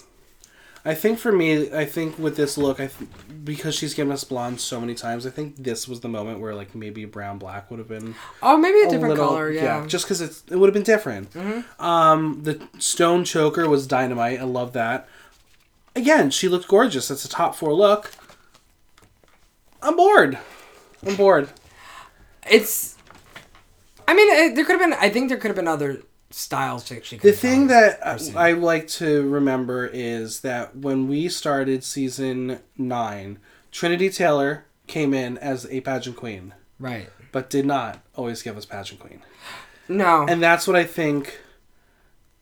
I think for me, I think with this look, I th- because she's given us blonde so many times, I think this was the moment where like maybe brown black would have been Oh, maybe a a different little- color. Yeah. Mm-hmm. just because it's it would have been different. Um, the stone choker was dynamite. I love that. Again, she looked gorgeous. That's a top four look. I'm bored. I'm bored. It's. I mean, it, there could have been. I think there could have been other styles she could The thing that. I like to remember is that when we started season nine, Trinity Taylor came in as a pageant queen, right. but did not always give us pageant queen. No. and that's what I think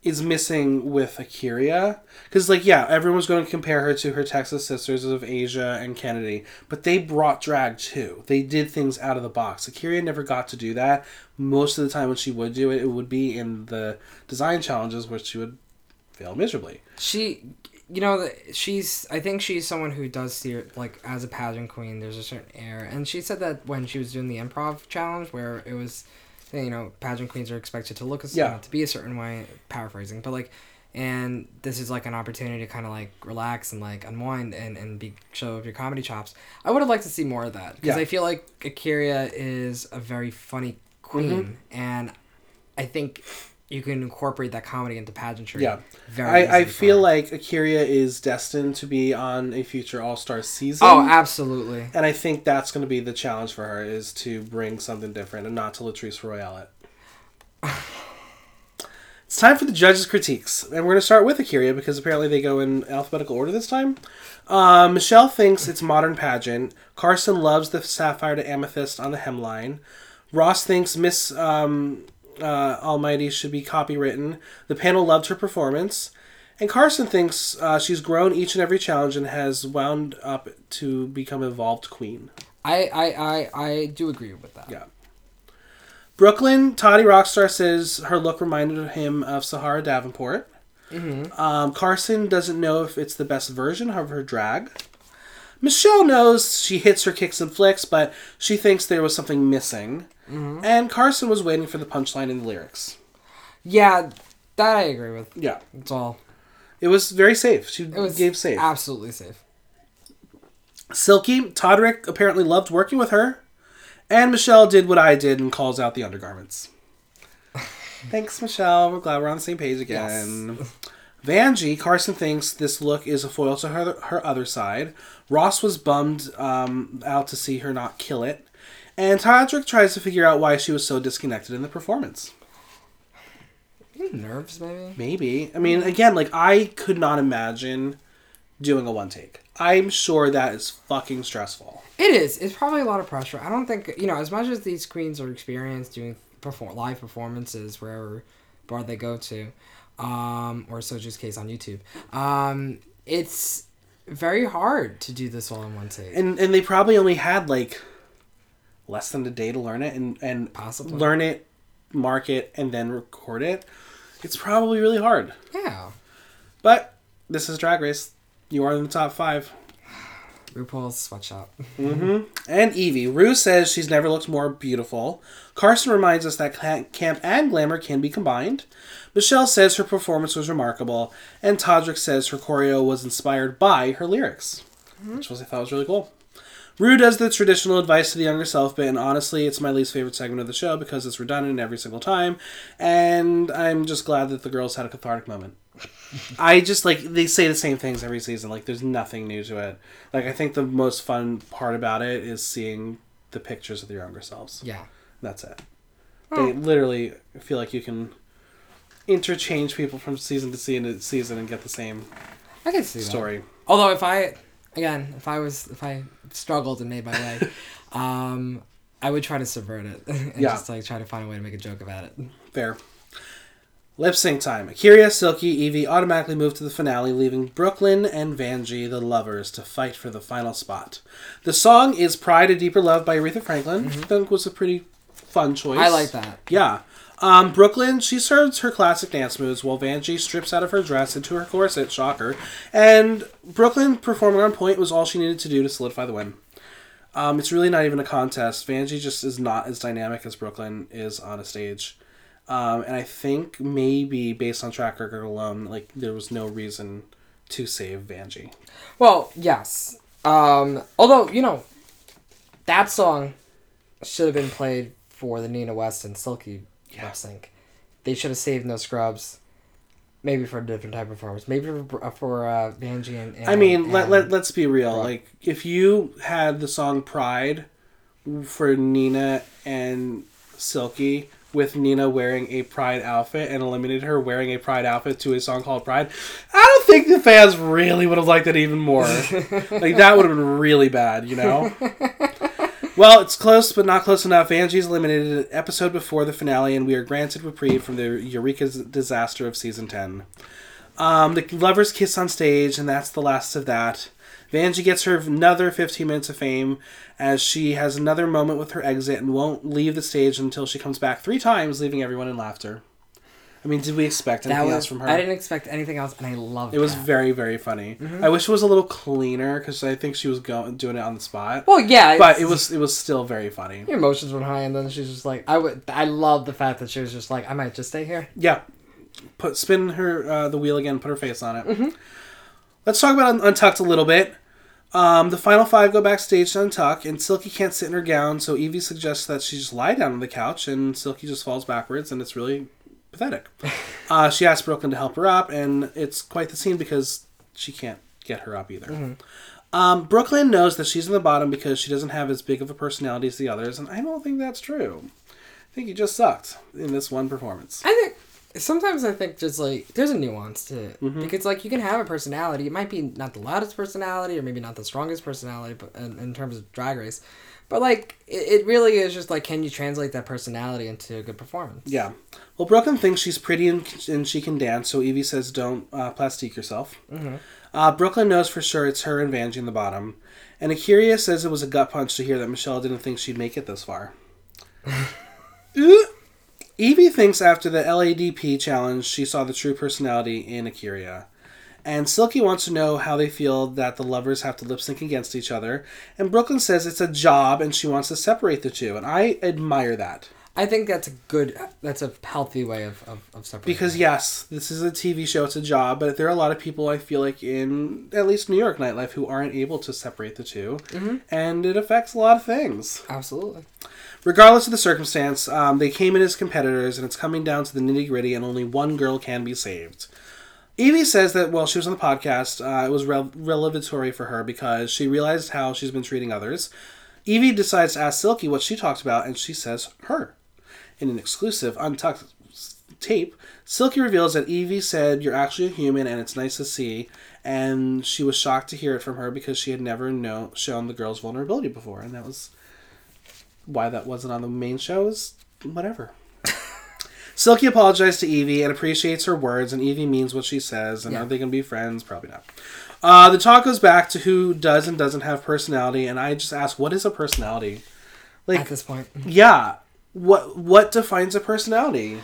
is missing with A'keria. Because, like, yeah, everyone's going to compare her to her Texas sisters of Asia and Kennedy, but they brought drag too. They did things out of the box. A'keria never got to do that. Most of the time, when she would do it, it would be in the design challenges where she would fail miserably. she, you know, she's. I think she's someone who does see her like as a pageant queen. There's a certain air, and she said that when she was doing the improv challenge, where it was, you know, pageant queens are expected to look a Yeah. to be a certain way. Paraphrasing, but like. And this is like an opportunity to kind of like relax and like unwind and, and be show off your comedy chops. I would have liked to see more of that because Yeah. I feel like A'keria is a very funny queen, Mm-hmm. and I think you can incorporate that comedy into pageantry. Yeah. very. I, I feel like A'keria is destined to be on a future All Star season. Oh, absolutely. And I think that's going to be the challenge for her is to bring something different and not to Latrice Royale it. it's time for the judges' critiques. And we're going to start with A'keria because apparently they go in alphabetical order this time. Uh, Michelle thinks it's modern pageant. Carson loves the sapphire to amethyst on the hemline. Ross thinks Miss um, uh, Almighty should be copywritten. The panel loved her performance. And Carson thinks uh, she's grown each and every challenge and has wound up to become evolved queen. I, I, I, I do agree with that. Yeah. Brooklyn, Toddy Rockstar says her look reminded him of Sahara Davenport. Um, Carson doesn't know if it's the best version of her drag. Michelle knows she hits her kicks and flicks, but she thinks there was something missing. And Carson was waiting for the punchline in the lyrics. Yeah, that I agree with. Yeah. It's all. It was very safe. She It was gave safe. absolutely safe. Silky, Todrick apparently loved working with her. And Michelle did what I did and calls out the undergarments. Thanks, Michelle. We're glad we're on the same page again. Vanjie, Carson thinks this look is a foil to her, her other side. Ross was bummed um, out to see her not kill it. And Todrick tries to figure out why she was so disconnected in the performance. Nerves, maybe. Maybe. I mean, again, like, I could not imagine doing a one take. I'm sure that is fucking stressful. It is. It's probably a lot of pressure. I don't think you know as much as these queens are experienced doing perform live performances wherever bar they go to, um, or Soju's case on YouTube. Um, it's very hard to do this all in one take. and and they probably only had like less than a day to learn it and and Possibly. learn it mark it and then record it it's probably really hard yeah. but this is drag race you are in the top five RuPaul's sweatshop. Mm-hmm. And Yvie. Ru says she's never looked more beautiful. Carson reminds us that camp and glamour can be combined. Michelle says her performance was remarkable. And Todrick says her choreo was inspired by her lyrics, which was I thought was really cool. Ru does the traditional advice to the younger self bit, and honestly, it's my least favorite segment of the show because it's redundant every single time, and I'm just glad that the girls had a cathartic moment. I just like they say the same things every season. Like there's nothing new to it. Like I think the most fun part about it is seeing the pictures of their younger selves. Yeah. That's it. They literally feel like you can interchange people from season to season to season and get the same I can see that. story. Although if I, again, if I was, if I struggled and made my way, um, I would try to subvert it and Yeah. just like try to find a way to make a joke about it. Fair. Lip sync time. A'keria, Silky, Yvie automatically move to the finale, leaving Brooklyn and Vanjie, the lovers, to fight for the final spot. The song is Pride, A Deeper Love by Aretha Franklin. I think was a pretty fun choice. I like that. Yeah. Um, Brooklyn, she serves her classic dance moves while Vanjie strips out of her dress into her corset, shocker. And Brooklyn performing on point was all she needed to do to solidify the win. Um, it's really not even a contest. Vanjie just is not as dynamic as Brooklyn is on a stage. Um, and I think maybe based on track record alone, like there was no reason to save Vanjie. Well, yes. Um, although you know, that song should have been played for the Nina West and Silky Yeah. lip sync. They should have saved No Scrubs. Maybe for a different type of performance. Maybe for, for uh, Vanjie and, and I mean, let, and- let, let's be real. Like, if you had the song Pride for Nina and Silky, with Nina wearing a Pride outfit and eliminated her wearing a Pride outfit to a song called Pride, I don't think the fans really would have liked it even more. like, that would have been really bad, you know? Well, it's close, but not close enough. Angie's eliminated an episode before the finale, and we are granted reprieve from the Eureka disaster of season 10. Um, the lovers kiss on stage, and that's the last of that. Vanjie gets her another 15 minutes of fame as she has another moment with her exit and won't leave the stage until she comes back three times, leaving everyone in laughter. I mean, did we expect anything that else from her? I didn't expect anything else, and I loved it was very, very funny. Mm-hmm. I wish it was a little cleaner because I think she was going doing it on the spot. well, yeah, but it was it was still very funny. Your emotions went high, and then she's just like, I would. I love the fact that she was just like, I might just stay here. Yeah. Put spin her uh, the wheel again. Put her face on it. Let's talk about Untucked a little bit. Um, the final five go backstage to untuck, and Silky can't sit in her gown, so Yvie suggests that she just lie down on the couch, and Silky just falls backwards, and it's really pathetic. uh, she asks Brooklyn to help her up, and it's quite the scene because she can't get her up either. Um, Brooklyn knows that she's in the bottom because she doesn't have as big of a personality as the others, and I don't think that's true. I think he just sucked in this one performance. I think sometimes I think just like there's a nuance to it Mm-hmm. because like you can have a personality. It might be not the loudest personality or maybe not the strongest personality, but in, in terms of drag race, but like it, it really is just like can you translate that personality into a good performance? Yeah. Well, Brooklyn thinks she's pretty and, and she can dance, so Yvie says, "Don't uh, plastique yourself." Mm-hmm. Uh, Brooklyn knows for sure it's her and Vanjie in the bottom, and A'keria says it was a gut punch to hear that Michelle didn't think she'd make it this far. Yvie thinks after the LADP challenge, she saw the true personality in A'keria. And Silky wants to know how they feel that the lovers have to lip sync against each other. And Brooklyn says it's a job and she wants to separate the two. And I admire that. I think that's a good, that's a healthy way of of, of separating. Because yes, this is a TV show; it's a job. But there are a lot of people I feel like in at least New York nightlife who aren't able to separate the 2 and it affects a lot of things. absolutely. Regardless of the circumstance, um, they came in as competitors, and it's coming down to the nitty gritty, and only one girl can be saved. Yvie says that while she was on the podcast, uh, it was revelatory for her because she realized how she's been treating others. Yvie decides to ask Silky what she talked about, and she says her. In an exclusive untucked tape, Silky reveals that Yvie said, You're actually a human and it's nice to see. And she was shocked to hear it from her because she had never know- shown the girl's vulnerability before. And that was why that wasn't on the main show is whatever. Silky apologized to Yvie and appreciates her words, and Yvie means what she says. And Yeah. are they going to be friends? Probably not. Uh, the talk goes back to who does and doesn't have personality, and I just ask, what is a personality? Like, At this point, yeah, what what defines a personality?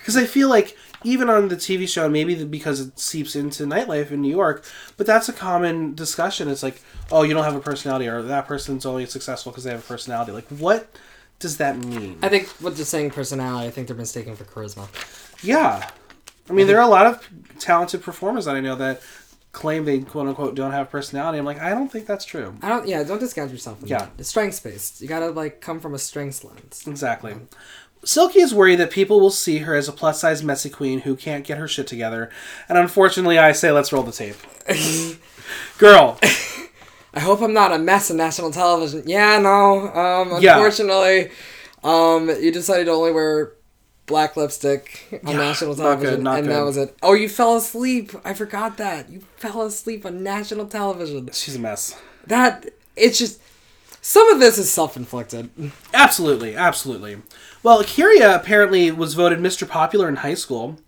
Because I feel like even on the TV show, maybe because it seeps into nightlife in New York, but that's a common discussion. It's like, oh, you don't have a personality, or that person's only successful because they have a personality. Like, what does that mean? I think what they're saying personality, I think they're mistaken for charisma. Yeah. I mean, there are a lot of talented performers that I know that claim they quote unquote don't have personality. I'm like, I don't think that's true. I don't. Yeah, don't discount yourself. Yeah. that. It's strengths based. You gotta like come from a strengths lens. Exactly. Silky is worried that people will see her as a plus size messy queen who can't get her shit together. And unfortunately, I say, let's roll the tape. Girl, I hope I'm not a mess on national television. Yeah, no. Um, Yeah. unfortunately, um, you decided to only wear black lipstick on Yeah, national not good, television, not and good. that was it. Oh, you fell asleep. I forgot that you fell asleep on national television. she's a mess. That it's just some of this is self inflicted. Absolutely, absolutely. Well, Kyria apparently was voted Mr. Popular in high school.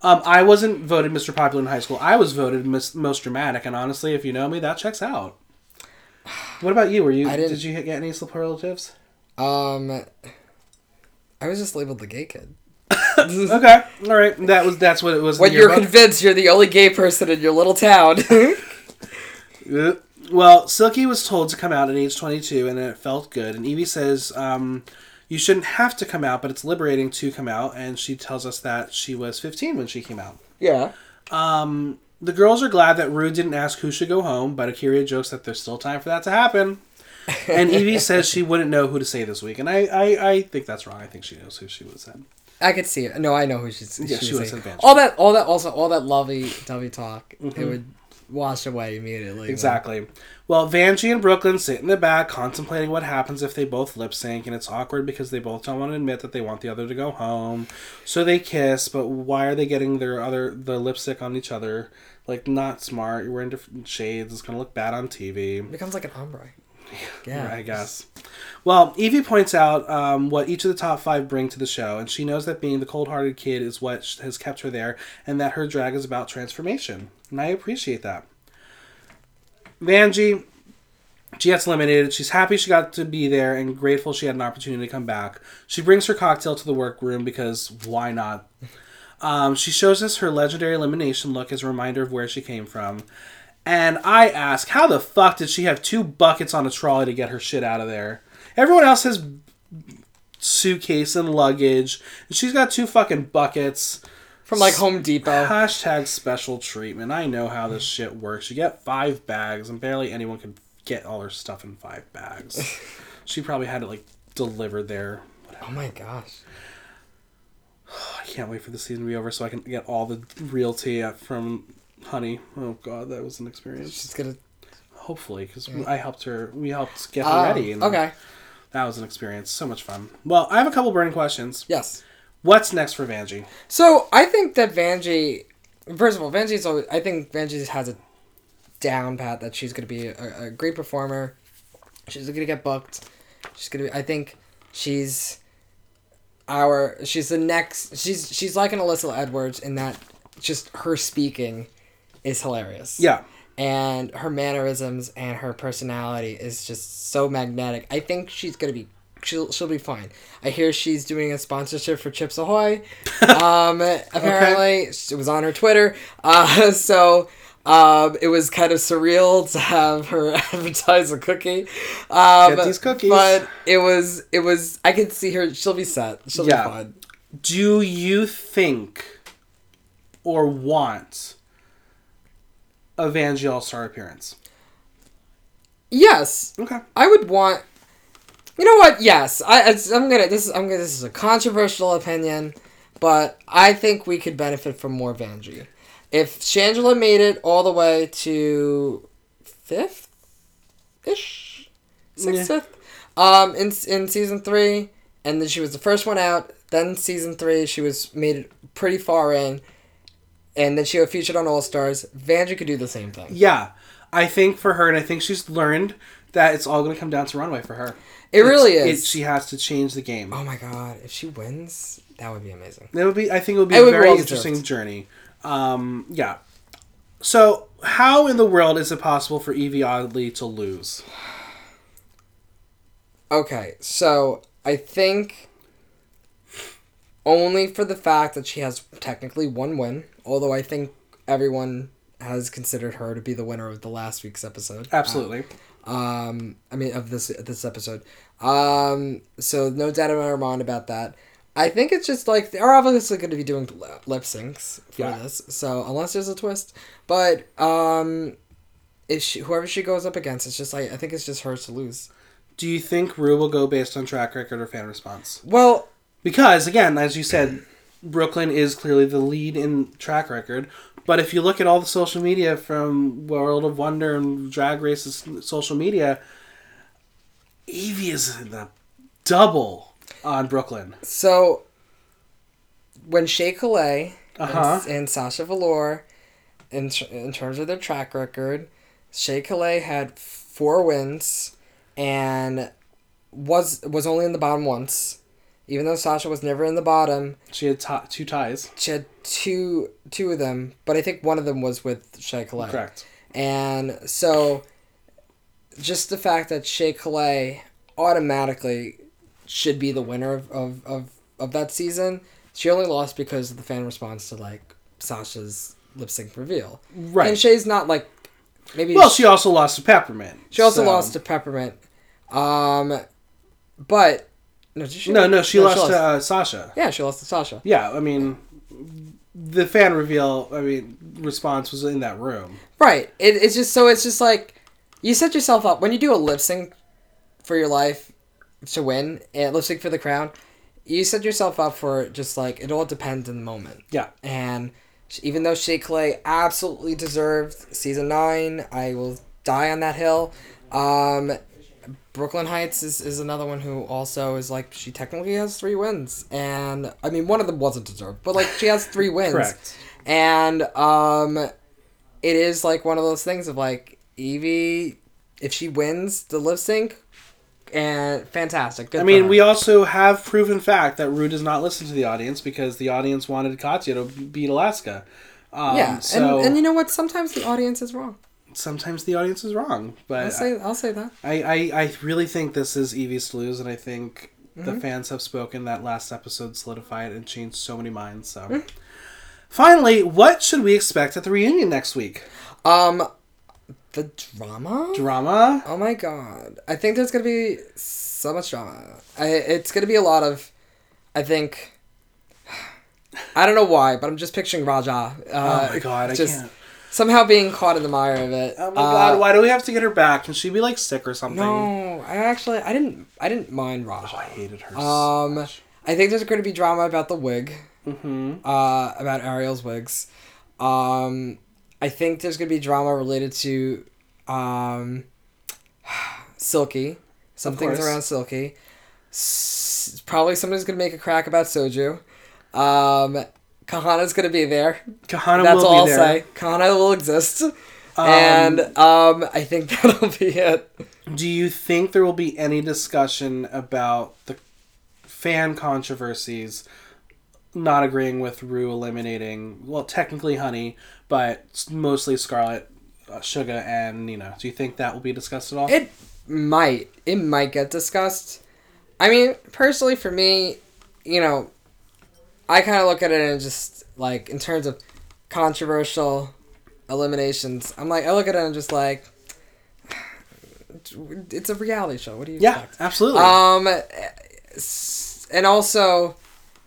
Um, I wasn't voted Mr. Popular in high school. I was voted mis- most dramatic, and honestly, if you know me, that checks out. What about you? Were you? I didn't- Did you get any superlatives? Um, I was just labeled the gay kid. Okay, all right. That was that's what it was. When you're yearbook. convinced you're the only gay person in your little town. Uh, Well, Silky was told to come out at age 22, and it felt good. And Yvie says, um, "You shouldn't have to come out, but it's liberating to come out." And she tells us that she was 15 when she came out. yeah. Um, the girls are glad that Ru didn't ask who should go home, but A'keria jokes that there's still time for that to happen. And Yvie says she wouldn't know who to say this week, and I, I, I think that's wrong. I think she knows who she would say. I could see it. No, I know who she's. Yeah, she saying. advantage. All that, all that, also all that lovey dovey talk. It mm-hmm. would wash away immediately. Exactly. Well, Vanjie and Brooklyn sit in the back contemplating what happens if they both lip sync, and it's awkward because they both don't want to admit that they want the other to go home. So they kiss, but why are they getting their other the lipstick on each other? Like not smart. You're wearing different shades. It's gonna look bad on TV. It becomes like an ombre. Yeah. I guess. Well, Yvie points out um, what each of the top five bring to the show, and she knows that being the cold hearted kid is what has kept her there, and that her drag is about transformation. And I appreciate that. Vanjie, she gets eliminated. She's happy she got to be there and grateful she had an opportunity to come back. She brings her cocktail to the workroom because why not? Um, she shows us her legendary elimination look as a reminder of where she came from. And I ask, how the fuck did she have two buckets on a trolley to get her shit out of there? Everyone else has suitcase and luggage, and she's got two fucking buckets. From like Home Depot. Hashtag special treatment. I know how this shit works. You get five bags, and barely anyone can get all her stuff in five bags. she probably had it like delivered there. Oh my gosh. I can't wait for the season to be over so I can get all the real tea from Honey. Oh god, that was an experience. She's gonna. Hopefully, because mm. I helped her. We helped get her Oh, ready. And okay. That was an experience. So much fun. Well, I have a couple burning questions. Yes. What's next for Vanjie? So I think that Vanjie, first of all, Vanjie's always. I think Vanjie has a down pat that she's gonna be a, a great performer. She's gonna get booked. She's gonna. Be, I think she's our. She's the next. She's she's like an Alyssa Edwards in that just her speaking is hilarious. Yeah. and her mannerisms and her personality is just so magnetic. I think she's gonna be she'll she'll be fine. I hear she's doing a sponsorship for Chips Ahoy. Um, apparently it was on her Twitter. Uh, so. Um, it was kind of surreal to have her advertise a cookie. Um, Get these cookies. But it was, it was. I could see her. She'll be set. She'll Yeah. be fine. Do you think or want a Vanjie All Star appearance? Yes, Okay. I would want. You know what? Yes, I. I'm gonna. This is. I'm gonna. This is a controversial opinion, but I think we could benefit from more Vanjie. If Shangela made it all the way to fifth, ish, sixth, Yeah. fifth, um, in in season three, and then she was the first one out. Then season three, she was made it pretty far in, and then she got featured on All Stars. Vanjie could do the same thing. Yeah. I think for her, and I think she's learned that it's all going to come down to runway for her. It really is. It, she has to change the game. Oh my god, if she wins, that would be amazing. That would be. I think it would be It a would very interesting journey. Um, yeah. So, how in the world is it possible for Yvie Oddly to lose? Okay, so I think only for the fact that she has technically one win. Although I think everyone has considered her to be the winner of the last week's episode. Absolutely. Um, I mean of this this episode. Um, so no doubt in my mind about that. I think it's just like they're obviously going to be doing lip syncs for Yeah. this. So unless there's a twist, but um, if she, whoever she goes up against, it's just like I think it's just hers to lose. Do you think Ru will go based on track record or fan response? Well, Because again, as you said, Brooklyn is clearly the lead in track record. But if you look at all the social media from World of Wonder and Drag Race's social media, Yvie is in the double on Brooklyn. so when Shea Couleé Uh-huh. and, and Sasha Velour, in in terms of their track record, Shea Couleé had four wins and was was only in the bottom once. Even though Sasha was never in the bottom, She had ti two ties. she had two two of them, but I think one of them was with Shea Couleé. Correct. And so, just the fact that Shea Couleé automatically should be the winner of, of, of, of that season, she only lost because of the fan response to like Sasha's lip sync reveal. Right. And Shea's not like maybe Well, she also lost to Peppermint. she also so- lost to Peppermint. Um, but no, she No, no, she lost to uh, Sasha. yeah, she lost to Sasha. Yeah, I mean, the fan reveal. I mean, response was in that room. Right. It, it's just so it's just like you set yourself up when you do a lip sync for your life to win it lip sync for the crown. You set yourself up for just like it all depends on the moment. Yeah. And even though Shea Couleé absolutely deserved season nine, I will die on that hill. Um, Brooklyn Hytes is, is another one who also is like she technically has three wins, and I mean one of them wasn't deserved, but like she has three wins, Correct. and um, it is like one of those things of like Yvie, if she wins the lip sync, and fantastic. Good I mean, we also have proven fact that Ru does not listen to the audience because the audience wanted Katya to beat Alaska. Um, yeah, So and, and you know what? Sometimes the audience is wrong. sometimes the audience is wrong, but I'll say I'll say that. I, I, I really think this is Yvie's to lose, and I think Mm-hmm. the fans have spoken that last episode solidified and changed so many minds. So, Mm. finally, what should we expect at the reunion next week? Um, the drama. Drama? Oh my god! I think there's gonna be so much drama. I, it's gonna be a lot of, I think. I don't know why, but I'm just picturing Raja. Uh, oh my god, I just can't. somehow being caught in the mire of it. Oh my Uh, god, why do we have to get her back? Can she be like sick or something? No, I actually I didn't I didn't mind Raja. Oh, I hated her. so Um, much. I think there's going to be drama about the wig, Mhm. uh, about Ariel's wigs. Um, I think there's going to be drama related to, um, Silky. Some Of things around Silky. S- probably somebody's going to make a crack about Soju. Um, Kahanna's going to be there. Kahanna will be. That's will all I'll there. say. Kahanna will exist. and um, I think that'll be it. Do you think there will be any discussion about the fan controversies not agreeing with Ru eliminating, well, technically Honey, but mostly Scarlet, uh, Sugar, and Nina? Do you think that will be discussed at all? It might. It might get discussed. I mean, personally, for me, you know, I kind of look at it and just like in terms of controversial eliminations. I'm like, I look at it and just like, it's a reality show. What do you think? yeah, expect? absolutely. Um, and also,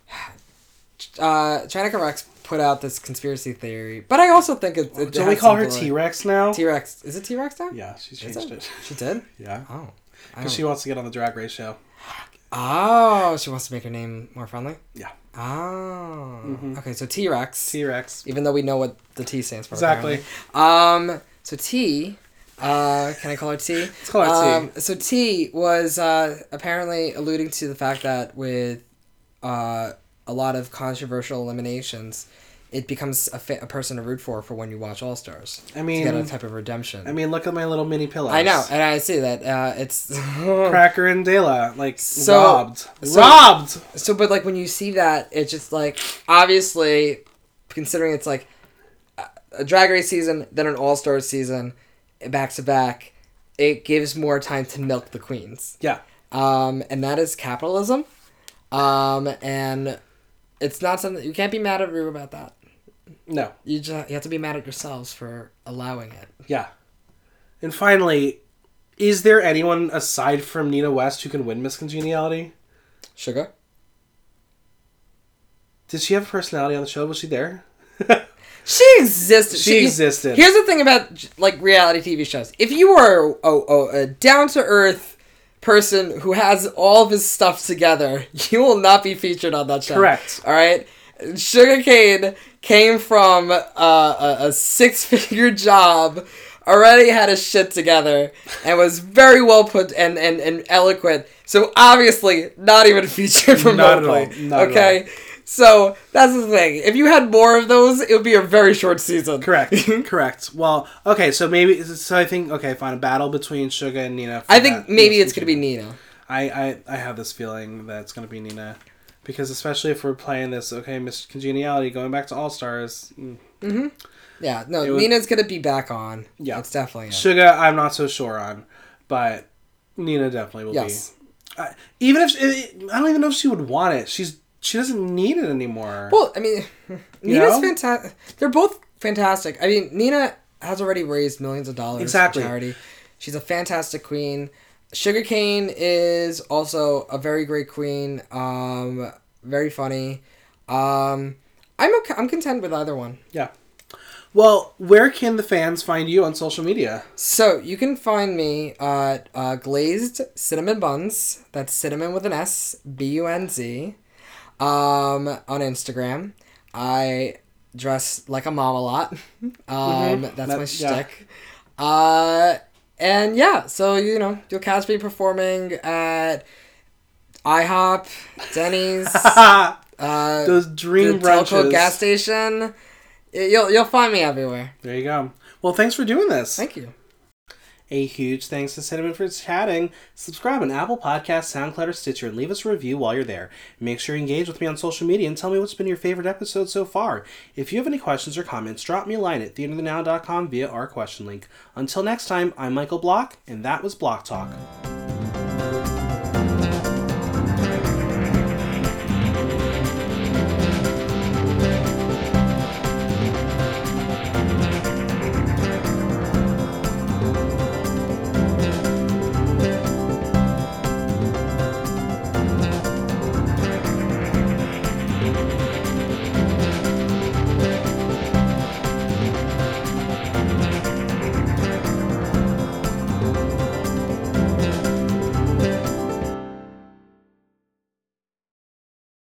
uh, China Rex put out this conspiracy theory, but I also think it. it Don't we call her. T Rex now? T Rex? Is it T Rex now? yeah, she changed it? it. She did. Yeah. Oh. Because she wants to get on the Drag Race show. Oh, she wants to make her name more friendly. Yeah. Oh. Mhm. Okay, so T Rex. T Rex. Even though we know what the T stands for. Exactly. apparently. Um. So T. Uh, can I call her T? Let's call her T. Um, so T was uh, apparently alluding to the fact that with uh, a lot of controversial eliminations, it becomes a, fa- a person to root for for when you watch All Stars. I to get a type of redemption. I mean, look at my little mini pillows. I know, and I see that. Uh, it's Cracker and Dela, like, So- robbed. so- robbed! So, but like when you see that, it's just like obviously, considering it's like a- drag race season, then an all star season, back to back, it gives more time to milk the queens. Yeah. Um, and that is capitalism. Um, and it's not something you can't be mad at Ru about that. No. You just you have to be mad at yourselves for allowing it. Yeah. And finally, is there anyone aside from Nina West who can win Miss Congeniality? Sugar. Did she have a personality on the show? Was she there? She existed. She existed. Here's the thing about like reality TV shows. If you are a, a, a down to earth person who has all of his stuff together, you will not be featured on that show. Correct. All right. Shuga Cain came from uh, a, a six figure job, already had his shit together, and was very well put and, and, and eloquent. So obviously, not even featured Not at all. Not at okay. So that's the thing. If you had more of those, it would be a very short season. Correct. Correct. Well, okay, so maybe so I think okay, fine, a battle between Shuga and Nina. I think that maybe it's gonna be Nina. I, I I have this feeling that it's gonna be Nina, because especially if we're playing this, okay, Miss Congeniality, going back to All Stars, mm, hmm. Yeah, no, would- Nina's gonna be back on. Yeah. it's definitely it. Shuga, I'm not so sure on, but Nina definitely will Yes. be. I, even if I don't even know if she would want it. She's she doesn't need it anymore. Well, I mean, Nina's fantastic. They're both fantastic. I mean, Nina has already raised millions of dollars Exactly. for charity. She's a fantastic queen. Shuga Cain is also a very great queen. Um, very funny. Um, I'm okay, I'm content with either one. yeah. Well, where can the fans find you on social media? So you can find me at uh, Glazed Cinnamon Buns. That's cinnamon with an S, B U N Z. Um, on Instagram, I dress like a mom a lot. Um, that's That- my yeah. shtick. Uh, and yeah, so you know you'll catch me performing at IHOP, Denny's, uh, Those dream the brunches. gas station. You'll you'll find me everywhere. There you go. Well, thanks for doing this. Thank you. A huge thanks to Cinnamon for chatting. Subscribe on Apple Podcasts, SoundCloud, or Stitcher, and leave us a review while you're there. Make sure you engage with me on social media and tell me what's been your favorite episode so far. If you have any questions or comments, drop me a line at theaterthenow.com via our question link. Until next time, I'm Michael Block, and that was Block Talk.